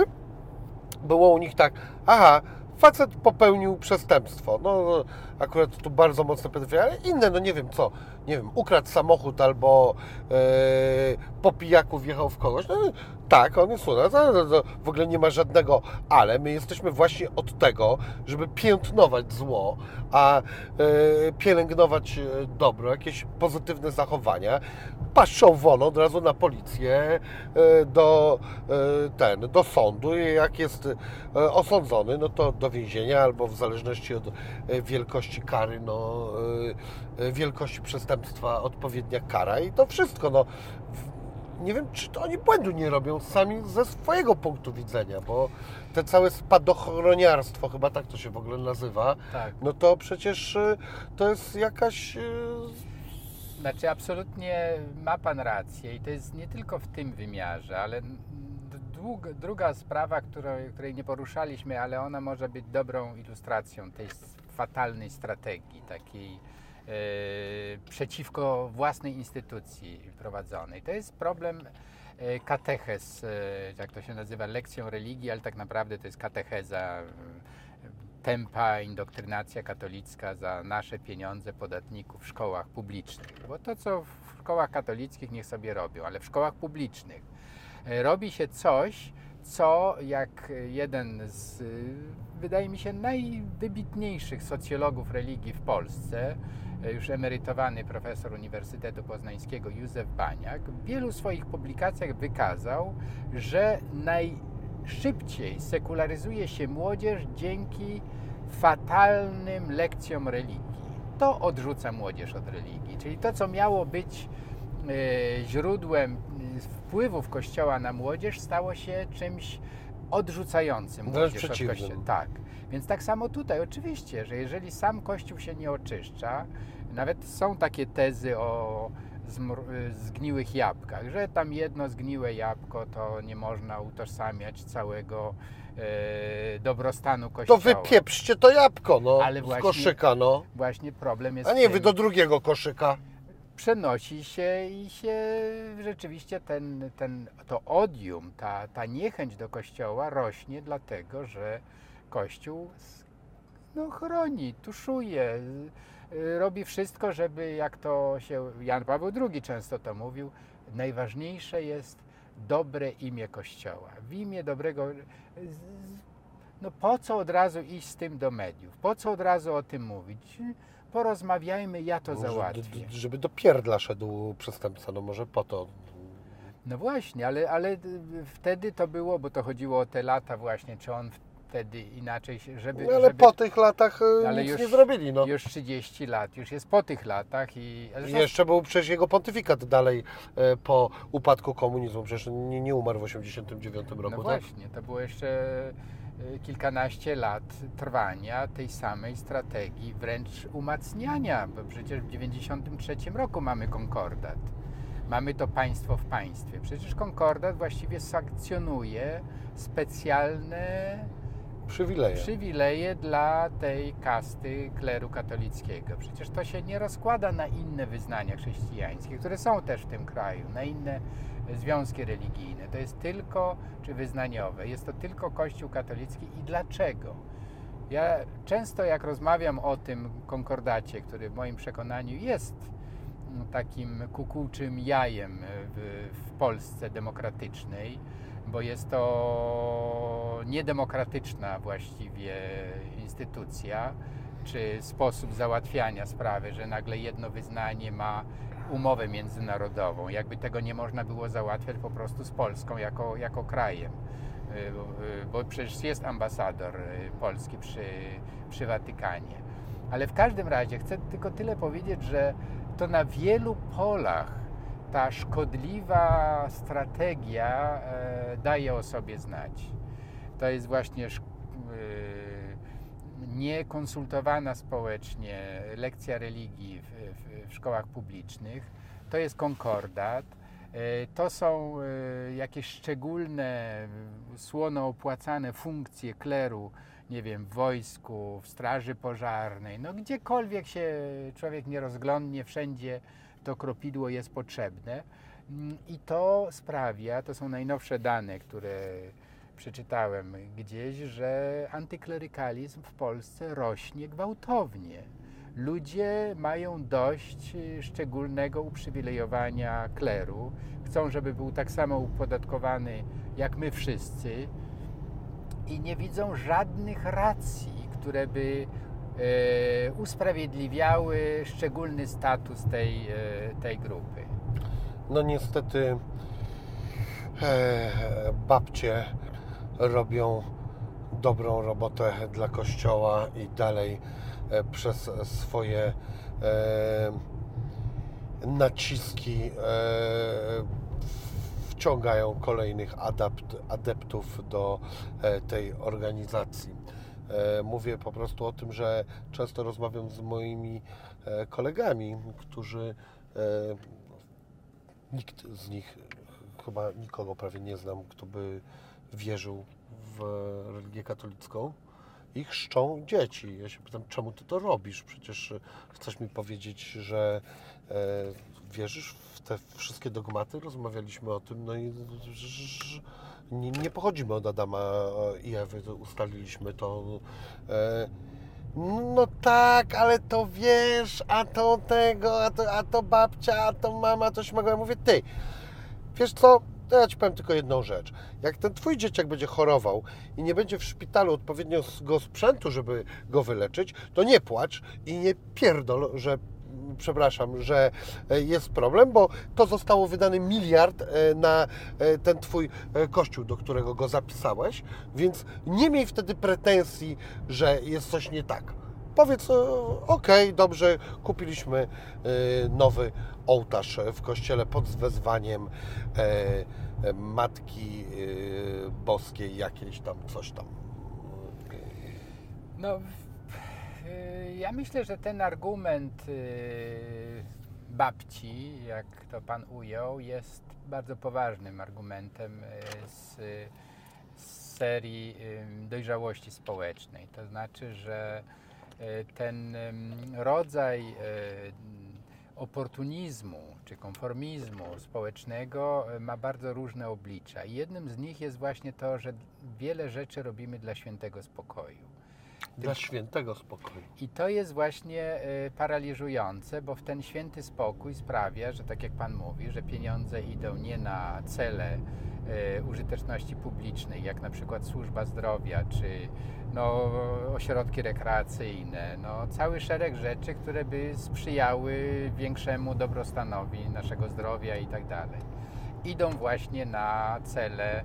było u nich tak, aha, facet popełnił przestępstwo, no no, akurat tu bardzo mocne pedofile, ale inne, no nie wiem co, nie wiem, ukradł samochód albo e, po pijaku wjechał w kogoś, no tak, on jest u nas, ale w ogóle nie ma żadnego ale, my jesteśmy właśnie od tego, żeby piętnować zło, a e, pielęgnować e, dobro, jakieś pozytywne zachowania, patrzą won od razu na policję, do, ten, do sądu i jak jest osądzony, no to do więzienia albo w zależności od e, wielkości kary, no e, e, wielkości przestępstwa odpowiednia kara i to wszystko, no nie wiem, czy to oni błędu nie robią sami ze swojego punktu widzenia, bo te całe spadochroniarstwo, chyba tak to się w ogóle nazywa, tak. no to przecież e, to jest jakaś Znaczy, absolutnie ma Pan rację i to jest nie tylko w tym wymiarze, ale druga sprawa, której, której nie poruszaliśmy, ale ona może być dobrą ilustracją tej fatalnej strategii, takiej e, przeciwko własnej instytucji prowadzonej. To jest problem e, kateches, e, jak to się nazywa, lekcją religii, ale tak naprawdę to jest katecheza tempa indoktrynacja katolicka za nasze pieniądze podatników w szkołach publicznych. Bo to, co w szkołach katolickich niech sobie robią, ale w szkołach publicznych robi się coś, co jak jeden z, wydaje mi się, najwybitniejszych socjologów religii w Polsce, już emerytowany profesor Uniwersytetu Poznańskiego Józef Baniak, w wielu swoich publikacjach wykazał, że najszybciej sekularyzuje się młodzież dzięki fatalnym lekcjom religii. To odrzuca młodzież od religii, czyli to, co miało być e, źródłem wpływów Kościoła na młodzież, stało się czymś odrzucającym Wręcz młodzież od. Kościoła. Tak. Więc tak samo tutaj, oczywiście, że jeżeli sam Kościół się nie oczyszcza, nawet są takie tezy o zgniłych jabłkach, że tam jedno zgniłe jabłko to nie można utożsamiać całego e, dobrostanu To Kościoła. wypieprzcie to jabłko, no, Ale z właśnie- koszyka, no. Właśnie problem jest A nie tym, wy do drugiego koszyka. Przenosi się i się rzeczywiście ten, ten, to odium, ta, ta niechęć do Kościoła rośnie dlatego, że Kościół no, chroni, tuszuje, y, y, robi wszystko, żeby, jak to się Jan Paweł II często to mówił, najważniejsze jest dobre imię Kościoła. W imię dobrego. z- No po co od razu iść z tym do mediów? Po co od razu o tym mówić? Porozmawiajmy, ja to załatwię. żeby do pierdla szedł przestępca, no może po to. No właśnie, ale, ale y, wtedy to było, bo to chodziło o te lata właśnie, czy on wtedy inaczej, się- żeby... No, ale żeby po tych latach e, Ale nic już- nie zrobili, no. Już 30 lat, już jest po tych latach i... Zresztą- jeszcze był przecież jego pontyfikat dalej e, po upadku komunizmu. Przecież nie, nie umarł w 89 roku, No tak? właśnie, to było jeszcze y, kilkanaście lat trwania tej samej strategii, wręcz umacniania, bo przecież w 93 roku mamy konkordat. Mamy to państwo w państwie. Przecież konkordat właściwie sankcjonuje specjalne Przywileje. przywileje dla tej kasty kleru katolickiego. Przecież to się nie rozkłada na inne wyznania chrześcijańskie, które są też w tym kraju, na inne związki religijne. To jest tylko, czy wyznaniowe, jest to tylko Kościół katolicki i dlaczego? Ja często jak rozmawiam o tym konkordacie, który w moim przekonaniu jest mm, takim kukułczym jajem w, w Polsce demokratycznej, bo jest to niedemokratyczna właściwie instytucja, czy sposób załatwiania sprawy, że nagle jedno wyznanie ma umowę międzynarodową. Jakby tego nie można było załatwiać po prostu z Polską jako, jako krajem. Y, bo- y, Bo przecież jest ambasador y, polski przy, przy Watykanie. Ale w każdym razie chcę tylko tyle powiedzieć, że to na wielu polach ta szkodliwa strategia e, daje o sobie znać. To jest właśnie niekonsultowana społecznie lekcja religii w, w, w szkołach publicznych. To jest konkordat. E, To są e, jakieś szczególne, słono opłacane funkcje kleru, nie wiem, w wojsku, w straży pożarnej, no gdziekolwiek się człowiek nie rozglądnie, wszędzie to kropidło jest potrzebne. Mm, I to sprawia, to są najnowsze dane, które przeczytałem gdzieś, że antyklerykalizm w Polsce rośnie gwałtownie. Ludzie mają dość y, szczególnego uprzywilejowania kleru. Chcą, żeby był tak samo upodatkowany jak my wszyscy i nie widzą żadnych racji, które by e, usprawiedliwiały szczególny status tej, e, tej grupy. No niestety e, babcie robią dobrą robotę dla kościoła i dalej e, przez swoje e, naciski e, wciągają kolejnych adapt, adeptów do tej organizacji. Mówię po prostu o tym, że często rozmawiam z moimi kolegami, którzy nikt z nich, chyba nikogo prawie nie znam, kto by wierzył w religię katolicką. Ich chrzczą dzieci. Ja się pytam, czemu ty to robisz? Przecież e, chcesz mi powiedzieć, że e, wierzysz w te wszystkie dogmaty? Rozmawialiśmy o tym, no i nie, nie pochodzimy od Adama e, i Ewy, to ustaliliśmy to. E, no tak, ale to wiesz, a to tego, a to, a to babcia, a to mama, to mogła. Ja mówię, ty, wiesz co, to ja ci powiem tylko jedną rzecz. Jak ten twój dzieciak będzie chorował i nie będzie w szpitalu odpowiedniego sprzętu, żeby go wyleczyć, to nie płacz i nie pierdol, że przepraszam, że e, jest problem, bo to zostało wydany miliard e, na e, ten twój kościół, do którego go zapisałeś, więc nie miej wtedy pretensji, że jest coś nie tak. Powiedz, okej, dobrze, kupiliśmy nowy ołtarz w kościele pod wezwaniem e, e, Matki e, Boskiej, jakiejś tam, coś tam. No, ja myślę, że ten argument babci, jak to pan ujął, jest bardzo poważnym argumentem z, z serii dojrzałości społecznej. To znaczy, że ten rodzaj oportunizmu czy konformizmu społecznego y, ma bardzo różne oblicza. Jednym z nich jest właśnie to, że wiele rzeczy robimy dla świętego spokoju. Dla świętego spokoju. I to jest właśnie y, paraliżujące, bo w ten święty spokój sprawia, że tak jak Pan mówi, że pieniądze idą nie na cele y, użyteczności publicznej, jak na przykład służba zdrowia, czy no, ośrodki rekreacyjne, no, cały szereg rzeczy, które by sprzyjały większemu dobrostanowi naszego zdrowia i tak dalej. Idą właśnie na cele e,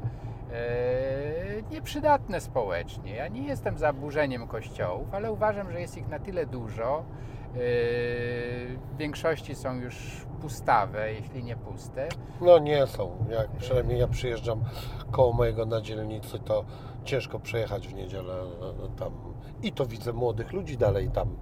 nieprzydatne społecznie. Ja nie jestem za burzeniem kościołów, ale uważam, że jest ich na tyle dużo. e, W większości są już pustawe, jeśli nie puste. No nie są. Jak przynajmniej ja przyjeżdżam koło mojego na dzielnicy, to ciężko przejechać w niedzielę e, tam. I to widzę młodych ludzi dalej tam.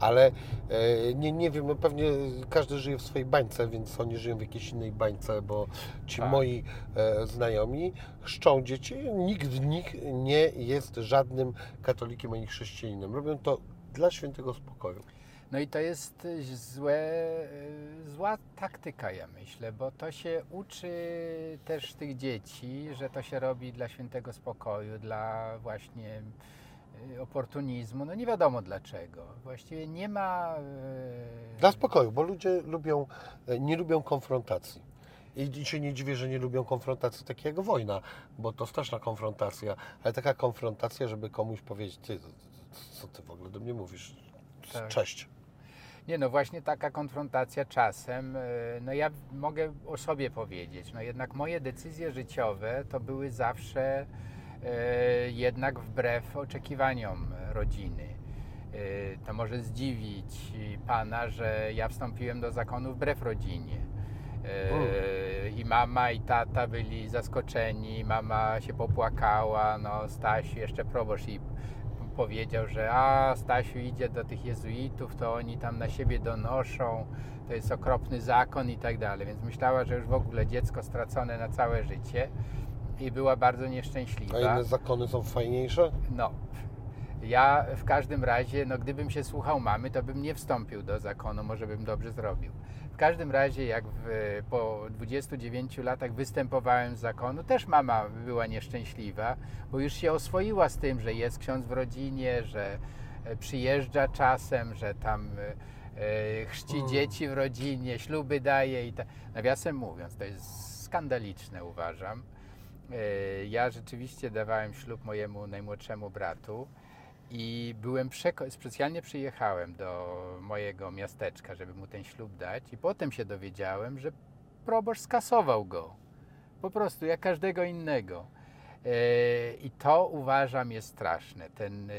Ale e, nie, nie wiem, no pewnie każdy żyje w swojej bańce, więc oni żyją w jakiejś innej bańce, bo ci Tak. moi e, znajomi chrzczą dzieci. Nikt z nich nie jest żadnym katolikiem ani chrześcijaninem. Robią to dla świętego spokoju. No i to jest złe, y, zła taktyka, ja myślę, bo to się uczy też tych dzieci, że to się robi dla świętego spokoju, dla właśnie oportunizmu. No nie wiadomo dlaczego. Właściwie nie ma. y, Dla spokoju, bo ludzie lubią, e, nie lubią konfrontacji. I się nie dziwię, że nie lubią konfrontacji takiej jak wojna, bo to straszna konfrontacja, ale taka konfrontacja, żeby komuś powiedzieć, ty, co ty w ogóle do mnie mówisz? Tak. Cześć. Nie no, właśnie taka konfrontacja czasem, y, no ja mogę o sobie powiedzieć, no jednak moje decyzje życiowe to były zawsze y, jednak wbrew oczekiwaniom rodziny. Y, To może zdziwić pana, że ja wstąpiłem do zakonu wbrew rodzinie. Y, I mama i tata byli zaskoczeni, mama się popłakała, no Stasiu, jeszcze proboszcz i powiedział, że a Stasiu idzie do tych jezuitów, to oni tam na siebie donoszą, to jest okropny zakon i tak dalej. Więc myślała, że już w ogóle dziecko stracone na całe życie i była bardzo A nieszczęśliwa. inne zakony są fajniejsze? No, ja w każdym razie, no gdybym się słuchał mamy, to bym nie wstąpił do zakonu, może bym dobrze zrobił. W każdym razie, jak w, po 29 latach występowałem z zakonu, też mama była nieszczęśliwa, bo już się oswoiła z tym, że jest ksiądz w rodzinie, że e, przyjeżdża czasem, że tam e, e, chrzci Mm. dzieci w rodzinie, śluby daje i tak. Nawiasem mówiąc, to jest skandaliczne uważam. E, Ja rzeczywiście dawałem ślub mojemu najmłodszemu bratu i byłem przeko- specjalnie przyjechałem do mojego miasteczka, żeby mu ten ślub dać i potem się dowiedziałem, że proboszcz skasował go. Po prostu jak każdego innego. E, I to uważam jest straszne. Ten, e,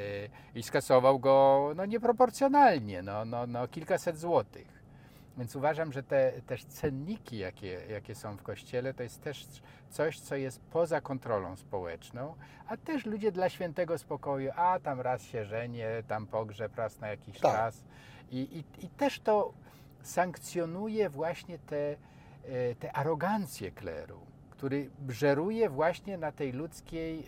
I skasował go no, nieproporcjonalnie, no, no, no, kilkaset złotych. Więc uważam, że te też cenniki, jakie, jakie są w kościele, to jest też coś, co jest poza kontrolą społeczną, a też ludzie dla świętego spokoju, a tam raz się żenie, tam pogrzeb raz na jakiś Tak. czas. I, i, I też to sankcjonuje właśnie te, e, te arogancje kleru, który brzeruje właśnie na tej ludzkiej e,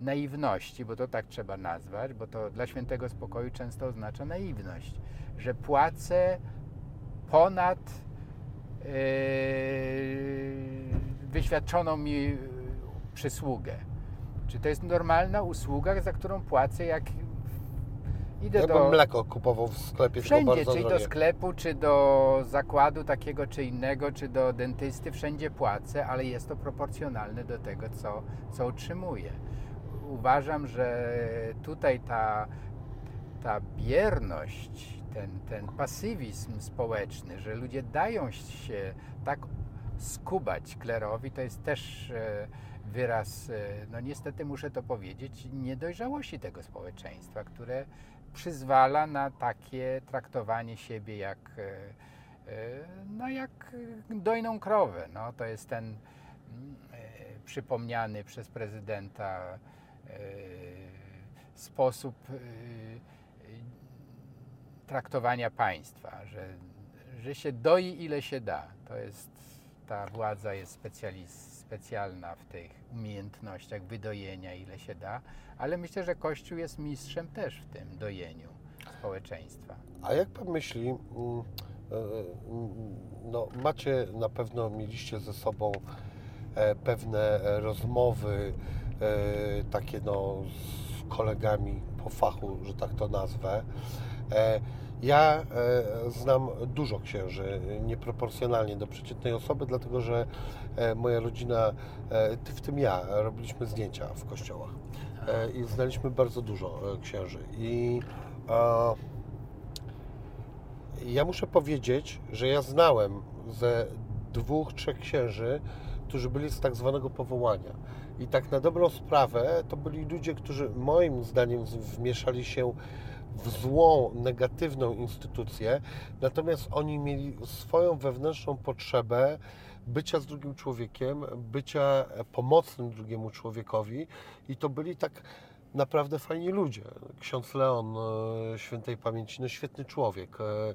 naiwności, bo to tak trzeba nazwać, bo to dla świętego spokoju często oznacza naiwność, że płacę ponad e, wyświadczoną mi e, przysługę. Czy to jest normalna usługa, za którą płacę, jak idę Ja do... mleko kupował w sklepie, Wszędzie, czyli do sklepu, czy do zakładu takiego czy innego, czy do dentysty, wszędzie płacę, ale jest to proporcjonalne do tego, co, co otrzymuję. Uważam, że tutaj ta, ta bierność, ten, ten pasywizm społeczny, że ludzie dają się tak skubać klerowi, to jest też e, wyraz, e, no niestety muszę to powiedzieć, niedojrzałości tego społeczeństwa, które przyzwala na takie traktowanie siebie jak, e, no jak dojną krowę. No, to jest ten mm, przypomniany przez prezydenta sposób traktowania państwa, że, że się doi ile się da. To jest, ta władza jest specjalna w tych umiejętnościach wydojenia ile się da, ale myślę, że Kościół jest mistrzem też w tym dojeniu społeczeństwa. A jak pan myśli, mm, e, mm, no macie na pewno, mieliście ze sobą e, pewne e, rozmowy, e, takie no z kolegami po fachu, że tak to nazwę. E, Ja e, znam dużo księży, nieproporcjonalnie do przeciętnej osoby, dlatego że e, moja rodzina, w tym ja, robiliśmy zdjęcia w kościołach i znaliśmy bardzo dużo księży. I ja muszę powiedzieć, że ja znałem ze dwóch, trzech księży, którzy byli z tak zwanego powołania. I tak na dobrą sprawę to byli ludzie, którzy moim zdaniem wmieszali się w złą, negatywną instytucję, natomiast oni mieli swoją wewnętrzną potrzebę bycia z drugim człowiekiem, bycia pomocnym drugiemu człowiekowi i to byli tak naprawdę fajni ludzie. Ksiądz Leon e, świętej pamięci, no świetny człowiek. E,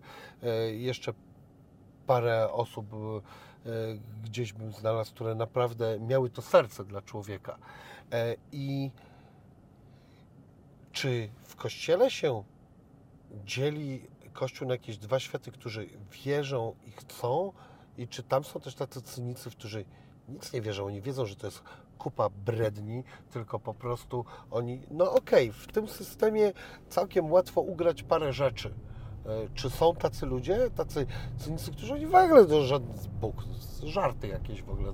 e, Jeszcze parę osób gdzieś bym znalazł, które naprawdę miały to serce dla człowieka. I czy w kościele się dzieli Kościół na jakieś dwa światy, którzy wierzą i chcą? I czy tam są też tacy cynicy, którzy nic nie wierzą, oni wiedzą, że to jest kupa bredni, tylko po prostu oni, no okej, w tym systemie całkiem łatwo ugrać parę rzeczy. E, Czy są tacy ludzie, tacy cynicy, którzy oni w ogóle to żaden Bóg, żarty jakieś w ogóle.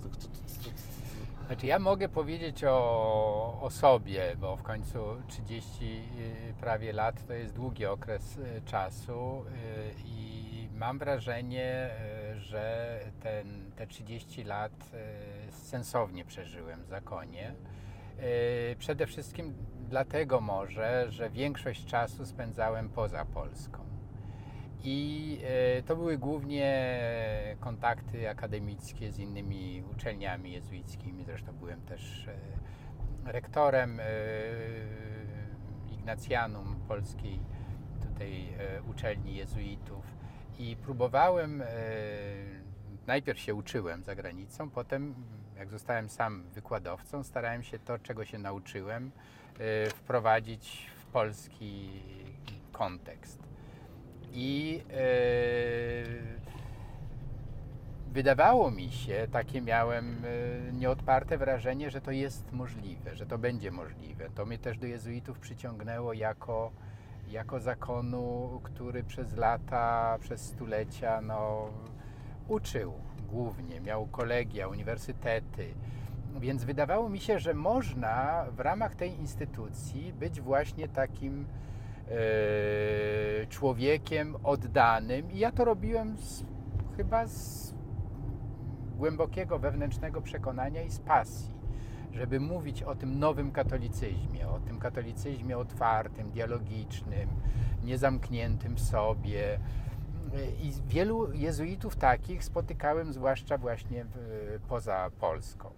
Znaczy ja mogę powiedzieć o, o sobie, bo w końcu 30 y, prawie lat to jest długi okres y, czasu y, i mam wrażenie, że ten, te 30 lat sensownie przeżyłem w zakonie. Przede wszystkim dlatego może, że większość czasu spędzałem poza Polską. I e, to były głównie kontakty akademickie z innymi uczelniami jezuickimi. Zresztą byłem też e, rektorem e, Ignacjanum Polskiej tutaj uczelni jezuitów i próbowałem, najpierw się uczyłem za granicą, potem jak zostałem sam wykładowcą, starałem się to, czego się nauczyłem, wprowadzić w polski kontekst. I e, wydawało mi się, takie miałem e, nieodparte wrażenie, że to jest możliwe, że to będzie możliwe. To mnie też do jezuitów przyciągnęło jako, jako zakonu, który przez lata, przez stulecia no, uczył głównie, miał kolegia, uniwersytety. Więc wydawało mi się, że można w ramach tej instytucji być właśnie takim człowiekiem oddanym. I ja to robiłem z, chyba z głębokiego wewnętrznego przekonania i z pasji, żeby mówić o tym nowym katolicyzmie, o tym katolicyzmie otwartym, dialogicznym, niezamkniętym w sobie. I wielu jezuitów takich spotykałem zwłaszcza właśnie w, poza Polską.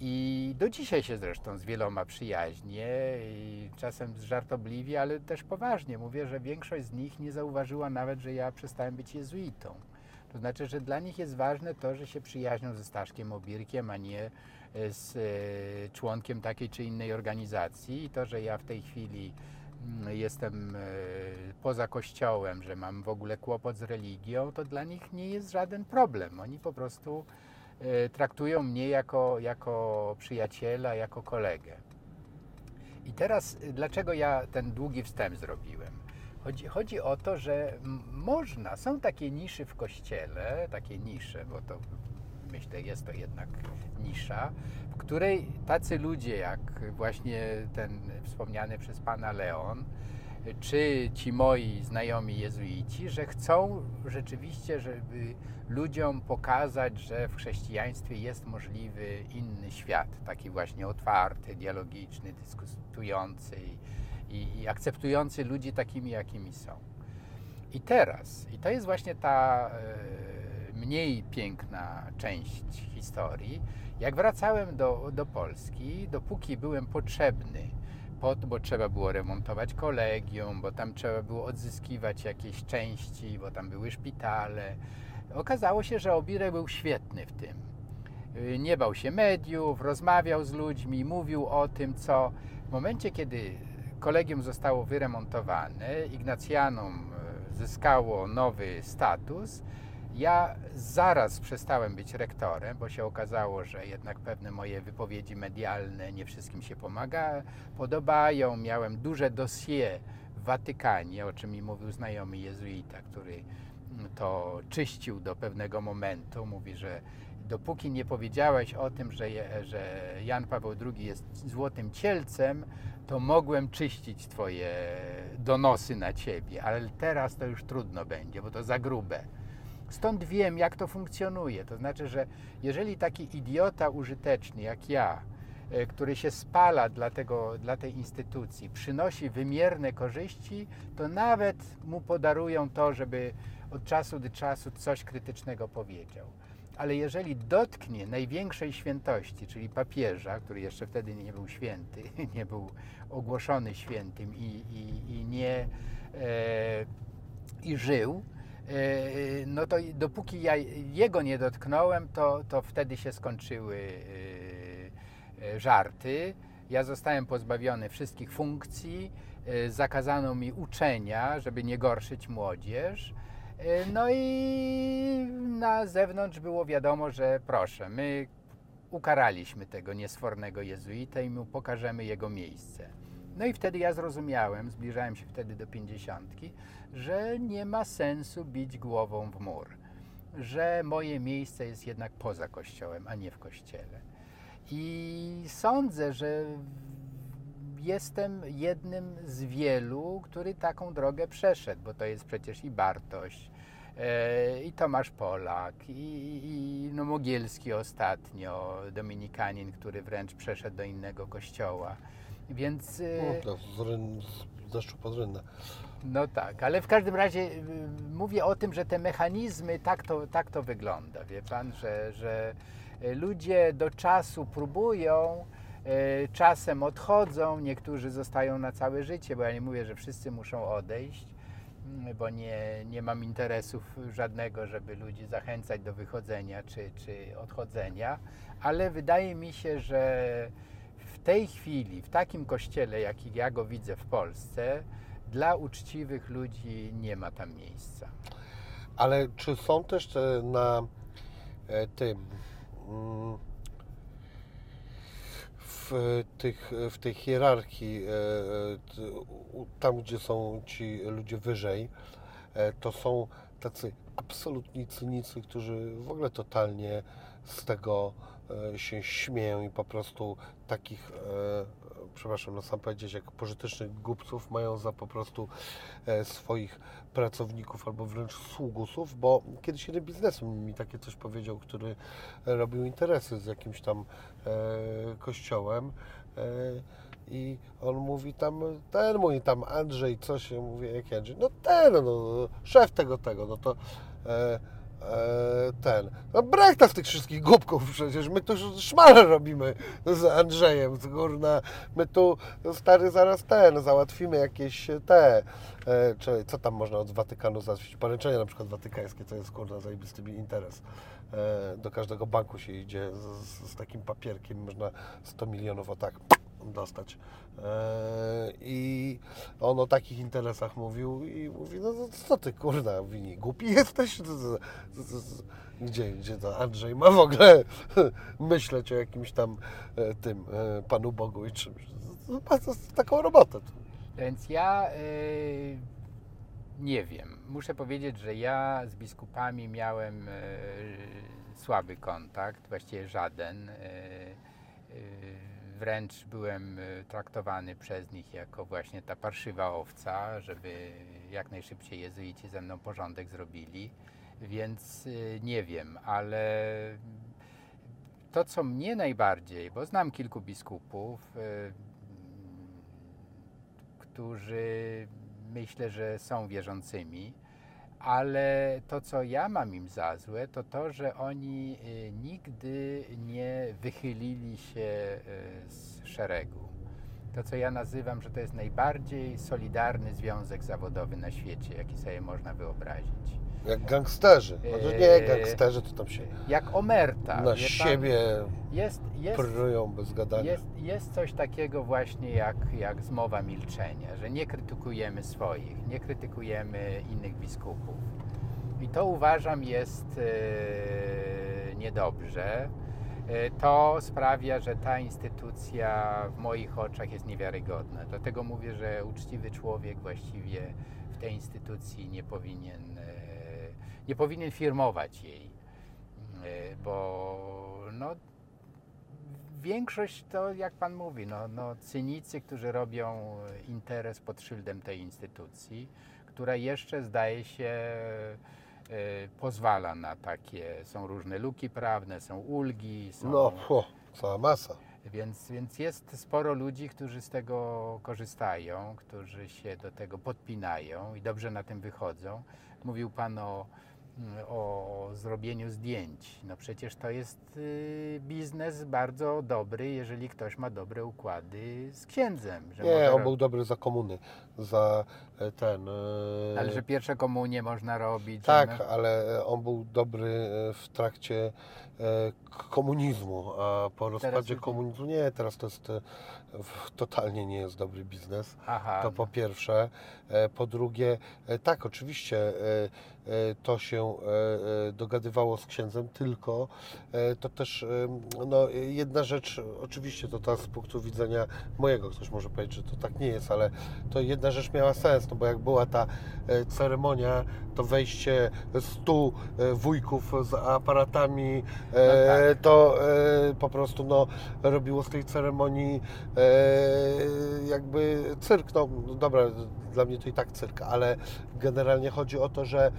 I do dzisiaj się zresztą z wieloma przyjaźnię i czasem żartobliwie, ale też poważnie mówię, że większość z nich nie zauważyła nawet, że ja przestałem być jezuitą. To znaczy, że dla nich jest ważne to, że się przyjaźnią ze Staszkiem Obirkiem, a nie e, z e, członkiem takiej czy innej organizacji. I to, że ja w tej chwili mm, jestem e, poza kościołem, że mam w ogóle kłopot z religią, to dla nich nie jest żaden problem. Oni po prostu traktują mnie jako, jako przyjaciela, jako kolegę. I teraz, y, dlaczego ja ten długi wstęp zrobiłem? Chodzi, chodzi o to, że można, są takie nisze w kościele, takie nisze, bo to myślę jest to jednak nisza, w której tacy ludzie jak właśnie ten wspomniany przez pana Leon, czy ci moi znajomi jezuici, że chcą rzeczywiście, żeby ludziom pokazać, że w chrześcijaństwie jest możliwy inny świat, taki właśnie otwarty, dialogiczny, dyskutujący i, i, akceptujący ludzi takimi, jakimi są. I teraz, i to jest właśnie ta e, mniej piękna część historii, jak wracałem do, do Polski, dopóki byłem potrzebny, bo trzeba było remontować kolegium, bo tam trzeba było odzyskiwać jakieś części, bo tam były szpitale. Okazało się, że Obirek był świetny w tym. Y, Nie bał się mediów, rozmawiał z ludźmi, mówił o tym, co w momencie, kiedy kolegium zostało wyremontowane, Ignacjanum y, zyskało nowy status, ja zaraz przestałem być rektorem, bo się okazało, że jednak pewne moje wypowiedzi medialne nie wszystkim się pomaga, podobają. Miałem duże dossier w Watykanie, o czym mi mówił znajomy jezuita, który to czyścił do pewnego momentu. Mówi, że dopóki nie powiedziałeś o tym, że, że Jan Paweł II jest złotym cielcem, to mogłem czyścić twoje donosy na ciebie, ale teraz to już trudno będzie, bo to za grube. Stąd wiem, jak to funkcjonuje. To znaczy, że jeżeli taki idiota użyteczny jak ja, e, który się spala dla, tego, dla tej instytucji, przynosi wymierne korzyści, to nawet mu podarują to, żeby od czasu do czasu coś krytycznego powiedział. Ale jeżeli dotknie największej świętości, czyli papieża, który jeszcze wtedy nie był święty, nie był ogłoszony świętym i, i, i nie e, i żył, no to dopóki ja jego nie dotknąłem, to, to wtedy się skończyły e, e, żarty. Ja zostałem pozbawiony wszystkich funkcji, e, zakazano mi uczenia, żeby nie gorszyć młodzież. E, No i na zewnątrz było wiadomo, że proszę, my ukaraliśmy tego niesfornego jezuita i mu pokażemy jego miejsce. No i wtedy ja zrozumiałem, zbliżałem się wtedy do pięćdziesiątki, że nie ma sensu bić głową w mur, że moje miejsce jest jednak poza kościołem, a nie w kościele. I sądzę, że jestem jednym z wielu, który taką drogę przeszedł, bo to jest przecież i Bartoś, e, i Tomasz Polak, i, i no Mogielski ostatnio, dominikanin, który wręcz przeszedł do innego kościoła. Więc No, to z, deszczu pod rynnę. no tak, ale w każdym razie y, mówię o tym, że te mechanizmy tak to, tak to wygląda, wie pan, że, że y, ludzie do czasu próbują, y, czasem odchodzą, niektórzy zostają na całe życie, bo ja nie mówię, że wszyscy muszą odejść, mm, bo nie, nie mam interesów żadnego, żeby ludzi zachęcać do wychodzenia czy, czy odchodzenia, ale wydaje mi się, że tej chwili, w takim kościele, jaki ja go widzę w Polsce, dla uczciwych ludzi nie ma tam miejsca. Ale czy są też te na e, tym mm, w, tych, w tej hierarchii, e, e, tam gdzie są ci ludzie wyżej, e, to są tacy absolutni cynicy, którzy w ogóle totalnie z tego e, się śmieją i po prostu takich, e, przepraszam, no sam powiedzieć, jak pożytecznych głupców mają za po prostu e, swoich pracowników albo wręcz sługusów, bo kiedyś jeden biznesmen mi takie coś powiedział, który robił interesy z jakimś tam e, kościołem e, i on mówi tam, ten mój tam Andrzej, coś, ja mówię, jaki Andrzej? No ten, no, szef tego, tego, no to e, e, ten, no brak z tych wszystkich głupków przecież, my tu szmalę robimy z Andrzejem, z górna, my tu, stary, zaraz ten, załatwimy jakieś te, e, czy co tam można od Watykanu załatwić, poręczenia na przykład watykańskie, to jest kurna zajebisty interes. E, do każdego banku się idzie z, z takim papierkiem, można 100 milionów o tak dostać. E, I on o takich interesach mówił i mówi, no to co ty kurna wini, głupi jesteś? Gdzie, gdzie to Andrzej ma w ogóle myśleć o jakimś tam e, tym e, Panu Bogu i czymś. Ma taką robotę. Więc ja nie wiem. Muszę powiedzieć, że ja z biskupami miałem słaby kontakt, właściwie żaden. Wręcz byłem y, traktowany przez nich jako właśnie ta parszywa owca, żeby jak najszybciej jezuici ze mną porządek zrobili. Więc y, nie wiem, ale to, co mnie najbardziej, bo znam kilku biskupów, y, którzy myślę, że są wierzącymi, ale to, co ja mam im za złe, to to, że oni y, nigdy nie wychylili się y, z szeregu. To, co ja nazywam, że to jest najbardziej solidarny związek zawodowy na świecie, jaki sobie można wyobrazić. Jak gangsterzy. Znaczy nie Eee, gangsterzy, to tam się Jak omerta. na siebie Jest, jest, prują bez gadania. Jest, jest coś takiego właśnie jak, jak zmowa milczenia, że nie krytykujemy swoich, nie krytykujemy innych biskupów. I to uważam jest e, niedobrze. E, to sprawia, że ta instytucja w moich oczach jest niewiarygodna. Dlatego mówię, że uczciwy człowiek właściwie w tej instytucji nie powinien, nie powinien firmować jej, E, bo no, większość to, jak pan mówi, no, no, cynicy, którzy robią interes pod szyldem tej instytucji, która jeszcze zdaje się e, pozwala na takie, są różne luki prawne, są ulgi, są, No, fu, cała masa. więc, więc jest sporo ludzi, którzy z tego korzystają, którzy się do tego podpinają i dobrze na tym wychodzą. Mówił Pan o, o zrobieniu zdjęć. No przecież to jest y, biznes bardzo dobry, jeżeli ktoś ma dobre układy z księdzem. Nie, on był dobry za komuny, za e, ten... e, Ale że pierwsze komunie można robić. Tak, no- ale on był dobry e, w trakcie komunizmu, a po rozpadzie nie. komunizmu nie, teraz to jest totalnie nie jest dobry biznes. Aha, To po pierwsze. Po drugie, tak, oczywiście to się e, e, dogadywało z księdzem, tylko e, to też e, no, jedna rzecz, oczywiście to ta z punktu widzenia mojego, ktoś może powiedzieć, że to tak nie jest, ale to jedna rzecz miała sens, no bo jak była ta e, ceremonia, to wejście stu e, wujków z aparatami, e, No tak. to e, po prostu no, robiło z tej ceremonii e, jakby cyrk, no no dobra, dla mnie to i tak cyrk, ale generalnie chodzi o to, że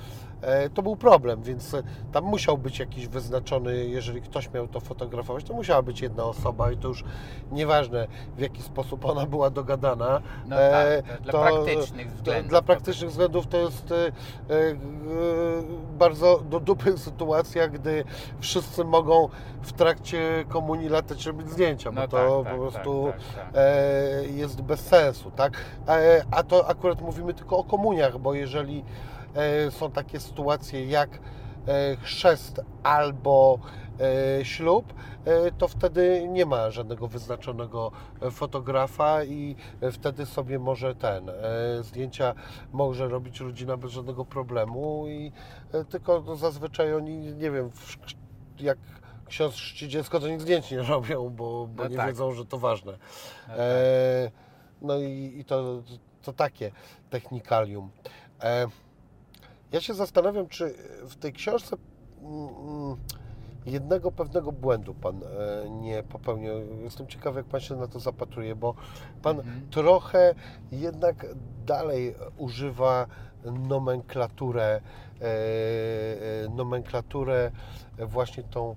to był problem, więc e, tam musiał być jakiś wyznaczony, jeżeli ktoś miał to fotografować, to musiała być jedna osoba i to już nieważne w jaki sposób ona była dogadana. No e, tak, dla to- praktycznych to- względów. Dla praktycznych względów to jest e, e, e, bardzo do dupy sytuacja, gdy wszyscy mogą w trakcie komunii latać robić zdjęcia, bo No to tak, po tak, prostu tak, tak, tak. e, jest bez sensu, tak? E, a to akurat mówimy tylko o komuniach, bo jeżeli e, są takie sytuacje jak e, chrzest albo e, ślub, e, to wtedy nie ma żadnego wyznaczonego e, fotografa i e, wtedy sobie może ten e, zdjęcia może robić rodzina bez żadnego problemu i e, tylko zazwyczaj oni nie wiem jak ksiądz chrzci dziecko, to nic zdjęć nie robią, bo, bo No nie tak. wiedzą, że to ważne. No tak. E, no i, i to, to takie technikalium. E, ja się zastanawiam, czy w tej książce mm, mm, jednego pewnego błędu Pan e, nie popełnił. Jestem ciekawy, jak Pan się na to zapatruje, bo Pan Mhm. trochę jednak dalej używa nomenklaturę, e, e, nomenklaturę właśnie tą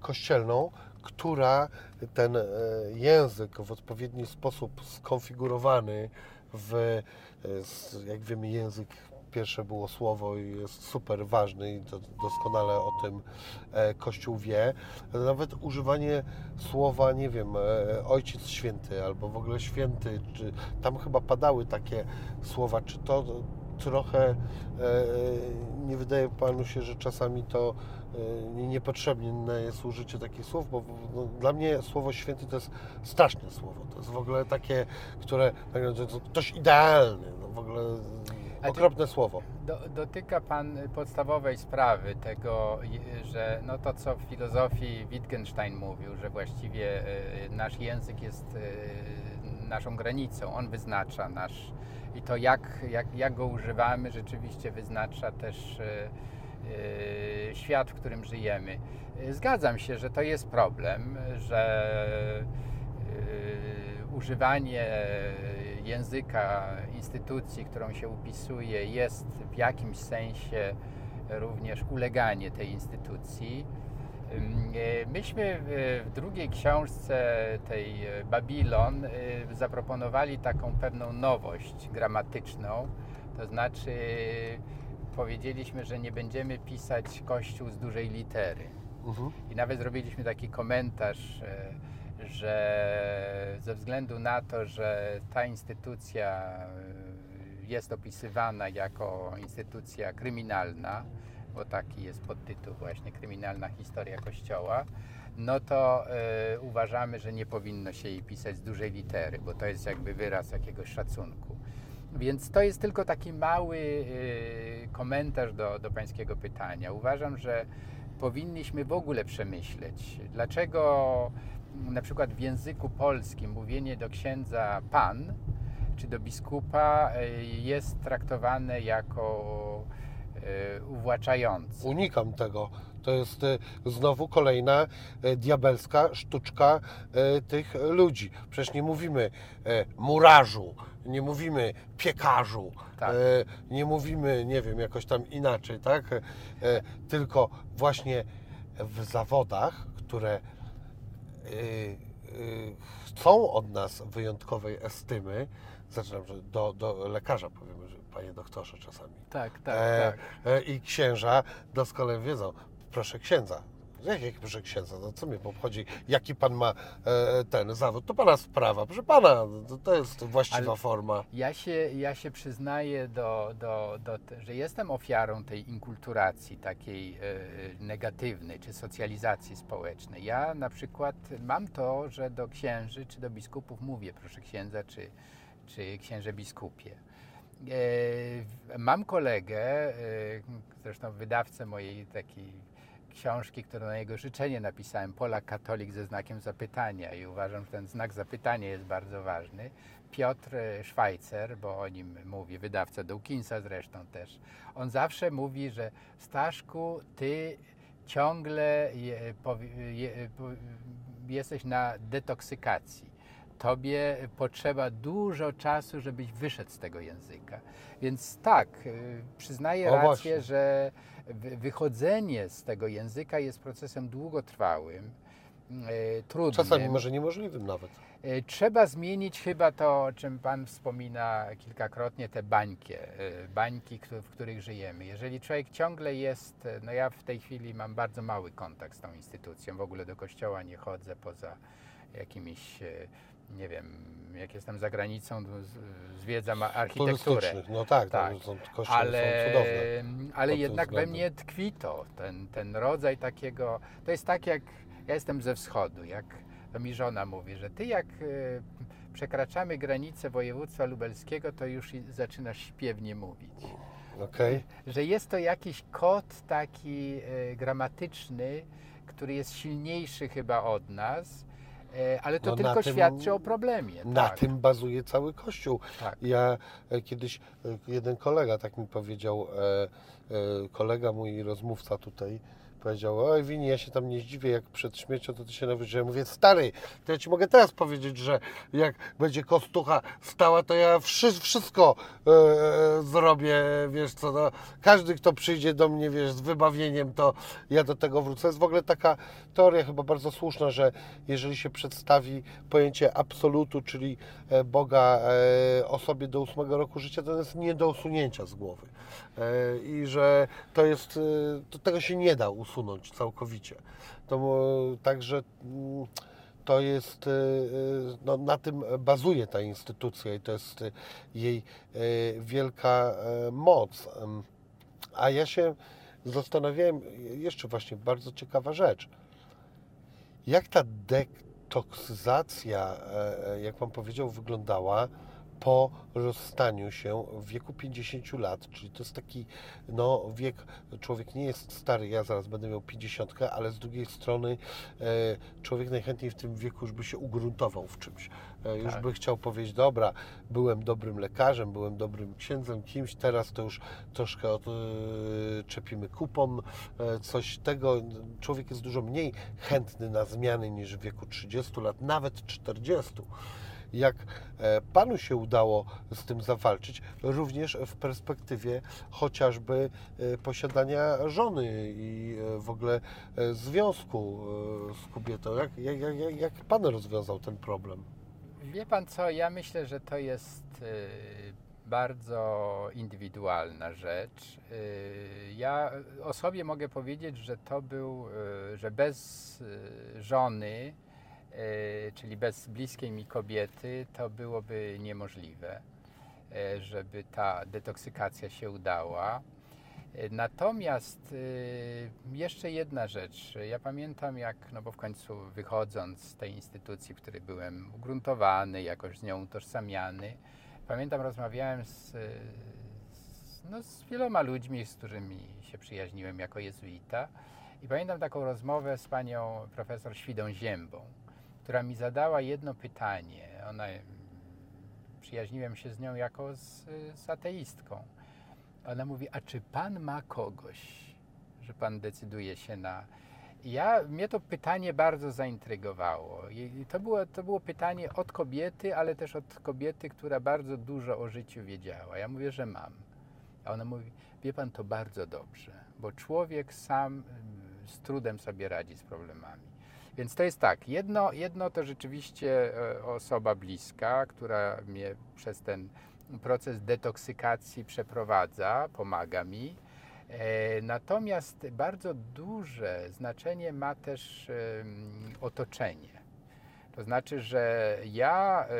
kościelną, która ten język w odpowiedni sposób skonfigurowany w, jak wiemy, język pierwsze było słowo i jest super ważny i to doskonale o tym e, Kościół wie. Nawet używanie słowa, nie wiem, e, Ojciec Święty albo w ogóle Święty, czy tam chyba padały takie słowa, czy to trochę e, nie wydaje Panu się, że czasami to niepotrzebne jest użycie takich słów, bo no, dla mnie słowo święty to jest straszne słowo. To jest w ogóle takie, które tak, ktoś idealny, no, w ogóle okropne słowo. Do, dotyka Pan podstawowej sprawy tego, że no to co w filozofii Wittgenstein mówił, że właściwie e, nasz język jest e, naszą granicą, on wyznacza nasz i to jak, jak, jak go używamy rzeczywiście wyznacza też e, świat, w którym żyjemy. Zgadzam się, że to jest problem, że używanie języka instytucji, którą się upisuje, jest w jakimś sensie również uleganie tej instytucji. E, Myśmy w drugiej książce tej e, Babilon e, zaproponowali taką pewną nowość gramatyczną, to znaczy powiedzieliśmy, że nie będziemy pisać Kościół z dużej litery. Mhm. I nawet zrobiliśmy taki komentarz, e, że ze względu na to, że ta instytucja e, jest opisywana jako instytucja kryminalna, bo taki jest podtytuł właśnie Kryminalna historia Kościoła, no to e, uważamy, że nie powinno się jej pisać z dużej litery, bo to jest jakby wyraz jakiegoś szacunku. Więc to jest tylko taki mały e, komentarz do, do Pańskiego pytania. Uważam, że powinniśmy w ogóle przemyśleć, dlaczego na przykład w języku polskim mówienie do księdza pan czy do biskupa e, jest traktowane jako e, uwłaczające. Unikam tego. To jest e, znowu kolejna diabelska sztuczka tych ludzi. Przecież nie mówimy murarzu, nie mówimy piekarzu, Tak. nie mówimy, nie wiem, jakoś tam inaczej, tak? Tylko właśnie w zawodach, które chcą od nas wyjątkowej estymy, zaczynam, że do, do lekarza powiemy, że panie doktorze czasami. Tak, tak, E, tak. e, I księża doskonale wiedzą, proszę księdza. Jak, jak proszę księdza, no co mnie obchodzi, jaki pan ma e, ten zawód? To pana sprawa, proszę pana, to, to jest właściwa Ale- forma. Ja się, ja się przyznaję, do, do, do, że jestem ofiarą tej inkulturacji takiej e, negatywnej, czy socjalizacji społecznej. Ja na przykład mam to, że do księży czy do biskupów mówię proszę księdza czy, czy księże biskupie. E, mam kolegę, e, zresztą wydawcę mojej takiej książki, którą na jego życzenie napisałem, Polak katolik ze znakiem zapytania i uważam, że ten znak zapytania jest bardzo ważny. Piotr e, Szwajcer, bo o nim mówi, wydawca Dawkinsa zresztą też, on zawsze mówi, że Staszku, ty ciągle je, powi- je, po, jesteś na detoksykacji. Tobie potrzeba dużo czasu, żebyś wyszedł z tego języka. Więc tak, y, przyznaję O, rację, właśnie. że wy- wychodzenie z tego języka jest procesem długotrwałym, y, trudnym. Czasami może niemożliwym nawet. Y, Trzeba zmienić chyba to, o czym Pan wspomina kilkakrotnie, te bańki, bańki, w których żyjemy. Jeżeli człowiek ciągle jest, no ja w tej chwili mam bardzo mały kontakt z tą instytucją, w ogóle do kościoła nie chodzę poza jakimiś, nie wiem, jak jestem za granicą, zwiedzam architekturę. No tak, Tak. tak. są, kościoły Ale, są cudowne. ale jednak we względem. mnie tkwi to, ten, ten rodzaj takiego, to jest tak jak, ja jestem ze wschodu, jak to mi żona mówi, że ty jak y, przekraczamy granicę województwa lubelskiego, to już zaczynasz śpiewnie mówić. Okej. Że jest to jakiś kod taki y, gramatyczny, który jest silniejszy chyba od nas, ale to No tylko tym- świadczy o problemie. Na tak, tym bazuje cały Kościół. tak. Ja e, kiedyś, e, jeden kolega tak mi powiedział, e, e, kolega mój rozmówca tutaj, powiedział, oj Wini, ja się tam nie zdziwię, jak przed śmiercią to ty się nawrócisz. Ja mówię, stary, to ja ci mogę teraz powiedzieć, że jak będzie kostucha stała, to ja wszy, wszystko e, zrobię, wiesz co, no, każdy, kto przyjdzie do mnie, wiesz, z wybawieniem, to ja do tego wrócę. Jest w ogóle taka teoria chyba bardzo słuszna, że jeżeli się przedstawi pojęcie absolutu, czyli e, Boga e, osobie do ósmego roku życia, to jest nie do usunięcia z głowy. E, I że to jest, e, to tego się nie da usunąć całkowicie. To także mm, to jest, e, no, na tym bazuje ta instytucja i to jest jej wielka moc. A ja się zastanawiałem, jeszcze właśnie bardzo ciekawa rzecz. Jak ta e, e, jak Pan powiedział, wyglądała po rozstaniu się w wieku 50 lat? Czyli to jest taki no, wiek, człowiek nie jest stary, ja zaraz będę miał 50, ale z drugiej strony e, człowiek najchętniej w tym wieku już by się ugruntował w czymś. E, już Tak. by chciał powiedzieć, dobra, byłem dobrym lekarzem, byłem dobrym księdzem, kimś, teraz to już troszkę odczepimy kupon, e, coś tego. Człowiek jest dużo mniej chętny na zmiany niż w wieku 30 lat, nawet 40. Jak e, Panu się udało z tym zawalczyć, również w perspektywie chociażby e, posiadania żony i e, w ogóle związku z kobietą. Jak, jak, jak, jak Pan rozwiązał ten problem? Wie pan co, ja myślę, że to jest bardzo indywidualna rzecz. Ja o sobie mogę powiedzieć, że to był, że bez żony, czyli bez bliskiej mi kobiety, to byłoby niemożliwe, y, żeby ta detoksykacja się udała. Y, Natomiast jeszcze jedna rzecz. Ja pamiętam, jak, no bo w końcu wychodząc z tej instytucji, w której byłem ugruntowany, jakoś z nią utożsamiany, pamiętam, rozmawiałem z, z, no, z wieloma ludźmi, z którymi się przyjaźniłem jako jezuita. I pamiętam taką rozmowę z panią profesor Świdą Ziębą, która mi zadała jedno pytanie. Ona, przyjaźniłem się z nią jako z, z ateistką. Ona mówi, a czy pan ma kogoś, że pan decyduje się na... Ja, mnie to pytanie bardzo zaintrygowało. To było, to było pytanie od kobiety, ale też od kobiety, która bardzo dużo o życiu wiedziała. Ja mówię, że mam. A ona mówi, wie pan, to bardzo dobrze, bo człowiek sam mm, z trudem sobie radzi z problemami. Więc to jest tak, jedno, jedno to rzeczywiście e, osoba bliska, która mnie przez ten proces detoksykacji przeprowadza, pomaga mi. E, Natomiast bardzo duże znaczenie ma też otoczenie. To znaczy, że ja e,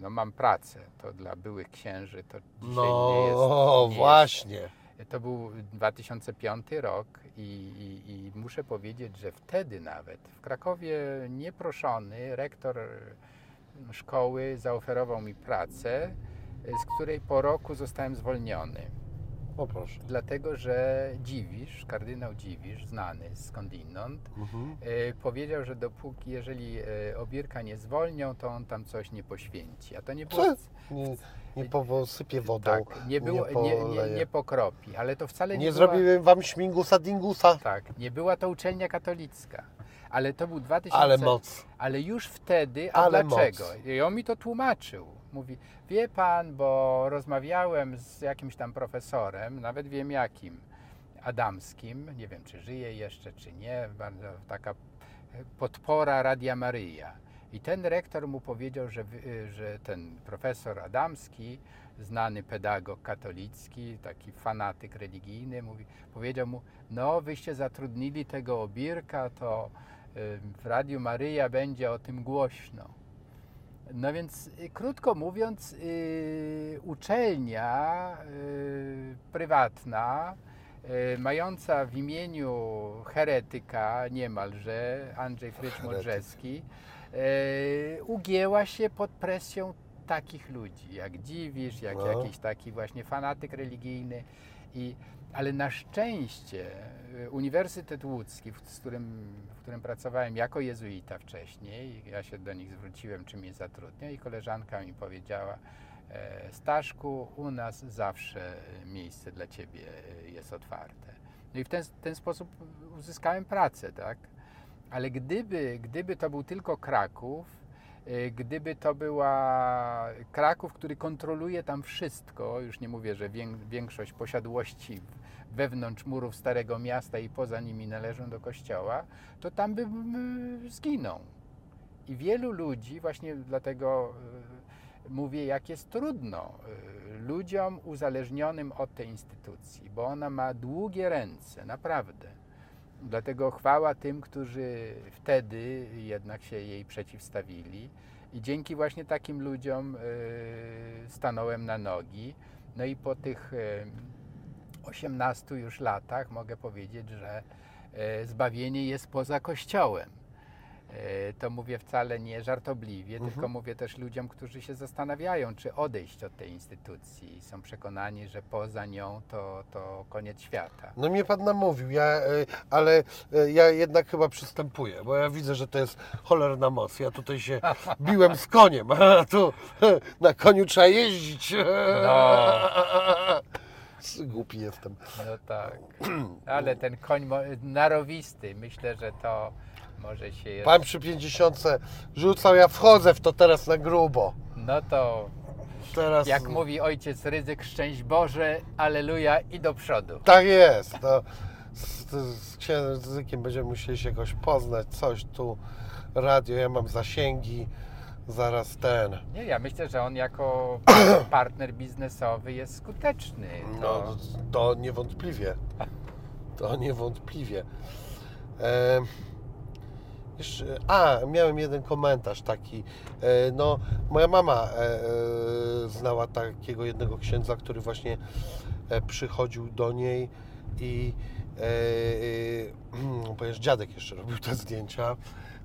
no, mam pracę, to dla byłych księży to dzisiaj No nie jest. nie właśnie. Jest. To był 2005 rok i, i, i muszę powiedzieć, że wtedy nawet w Krakowie nieproszony rektor szkoły zaoferował mi pracę, z której po roku zostałem zwolniony. O proszę. Dlatego, że Dziwisz, kardynał Dziwisz, znany skądinąd, Mhm. e, powiedział, że dopóki, jeżeli e, Obirka nie zwolnią, to on tam coś nie poświęci. A to nie było... Co? Nie, nie posypie wodą. Tak, nie, było, nie, nie, poleje. nie pokropi, ale to wcale nie, Nie była, zrobiłem wam śmigusa dingusa. Tak, nie była to uczelnia katolicka. Ale to był 2000... Ale moc. Ale już wtedy, a Ale dlaczego? moc. I on mi to tłumaczył. Mówi, wie pan, bo rozmawiałem z jakimś tam profesorem, nawet wiem jakim, Adamskim, nie wiem czy żyje jeszcze, czy nie, bardzo taka podpora Radia Maryja. I ten rektor mu powiedział, że, że ten profesor Adamski, znany pedagog katolicki, taki fanatyk religijny, mówi, powiedział mu, no wyście zatrudnili tego Obirka, to y, w Radiu Maryja będzie o tym głośno. No więc y, krótko mówiąc, y, uczelnia y, prywatna, y, mająca w imieniu heretyka niemalże, Andrzej Frycz. Modrzewski, y, ugięła się pod presją takich ludzi, jak Dziwisz, jak No. jakiś taki właśnie fanatyk religijny. I, ale na szczęście Uniwersytet Łódzki, w, którym, w którym pracowałem jako jezuita wcześniej, ja się do nich zwróciłem, czy mnie zatrudnią i koleżanka mi powiedziała, e, Staszku, u nas zawsze miejsce dla Ciebie e, jest otwarte. No i w ten, ten sposób uzyskałem pracę, tak? Ale gdyby, gdyby to był tylko Kraków, gdyby to była Kraków, który kontroluje tam wszystko, już nie mówię, że wię- większość posiadłości wewnątrz murów Starego Miasta i poza nimi należą do kościoła, to tam bym y, zginął. I wielu ludzi, właśnie dlatego y, mówię, jak jest trudno y, ludziom uzależnionym od tej instytucji, bo ona ma długie ręce, naprawdę. Dlatego chwała tym, którzy wtedy jednak się jej przeciwstawili. I dzięki właśnie takim ludziom stanąłem na nogi. No i po tych 18 już latach mogę powiedzieć, że y, zbawienie jest poza Kościołem. Y, To mówię wcale nie żartobliwie, Mhm. tylko mówię też ludziom, którzy się zastanawiają, czy odejść od tej instytucji. Są przekonani, że poza nią to, to koniec świata. No mnie pan namówił, ja, y, ale ja jednak chyba przystępuję, bo ja widzę, że to jest cholerna moc. Ja tutaj się biłem z koniem, a tu na koniu trzeba jeździć. No. Głupi jestem. No tak. Ale ten koń narowisty, myślę, że to może się jeszcze... Pan przy 50 rzucał, ja wchodzę w to teraz na grubo. No to Teraz, jak mówi ojciec Ryzyk, szczęść Boże, aleluja i do przodu. Tak jest. To z, z księdzem Zykiem będziemy musieli się jakoś poznać, coś tu, radio, ja mam zasięgi, zaraz ten. Nie, ja myślę, że on jako partner biznesowy jest skuteczny. No, To, to niewątpliwie. To niewątpliwie. E, jeszcze, a, miałem jeden komentarz taki. E, no, moja mama e, e, znała takiego jednego księdza, który właśnie e, przychodził do niej i e, e, ponieważ dziadek jeszcze robił te zdjęcia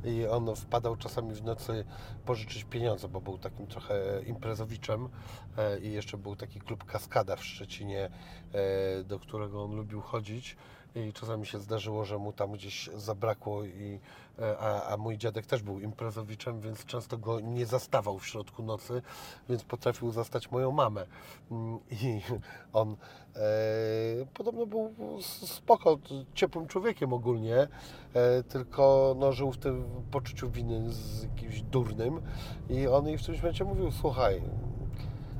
i on wpadał czasami w nocy pożyczyć pieniądze, bo był takim trochę imprezowiczem e, i jeszcze był taki klub Kaskada w Szczecinie, e, do którego on lubił chodzić i czasami się zdarzyło, że mu tam gdzieś zabrakło i e, a, a mój dziadek też był imprezowiczem, więc często go nie zastawał w środku nocy, więc potrafił zastać moją mamę. Mm, I on e, podobno był spoko, ciepłym człowiekiem ogólnie, e, tylko no, żył w tym poczuciu winy z jakimś durnym i on jej w którymś momencie mówił, słuchaj,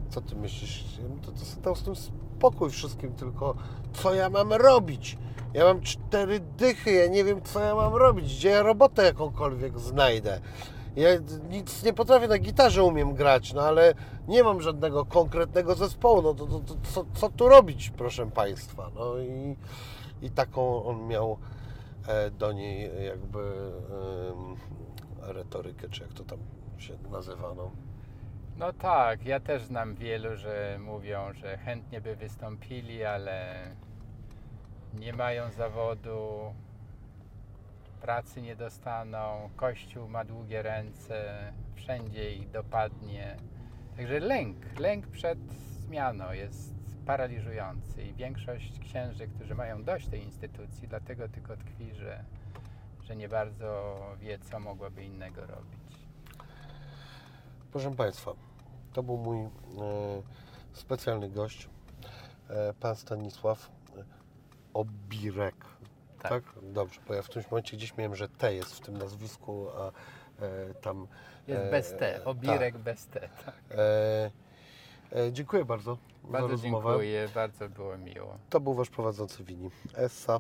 co ty myślisz? To, to, to z tym spokój wszystkim, tylko co ja mam robić? Ja mam cztery dychy, ja nie wiem, co ja mam robić, gdzie ja robotę jakąkolwiek znajdę. Ja nic nie potrafię, na gitarze umiem grać, no ale nie mam żadnego konkretnego zespołu, no to, to, to co, co tu robić, proszę Państwa? No i, i taką on miał e, do niej jakby em, retorykę, czy jak to tam się nazywa, no. No tak, ja też znam wielu, że mówią, że chętnie by wystąpili, ale nie mają zawodu, pracy nie dostaną, Kościół ma długie ręce, wszędzie ich dopadnie. Także lęk, lęk przed zmianą jest paraliżujący i większość księży, którzy mają dość tej instytucji, dlatego tylko tkwi, że, że nie bardzo wie, co mogłaby innego robić. Proszę Państwa, to był mój e, specjalny gość, e, pan Stanisław e, Obirek. Tak. Tak? Dobrze, bo ja w którymś momencie gdzieś miałem, że T jest w tym nazwisku, a e, tam... Jest bez T, obirek bez T. Tak. Tak. E, e, dziękuję bardzo za Bardzo rozmowę. dziękuję, bardzo było miło. To był Wasz prowadzący Wini. Essa.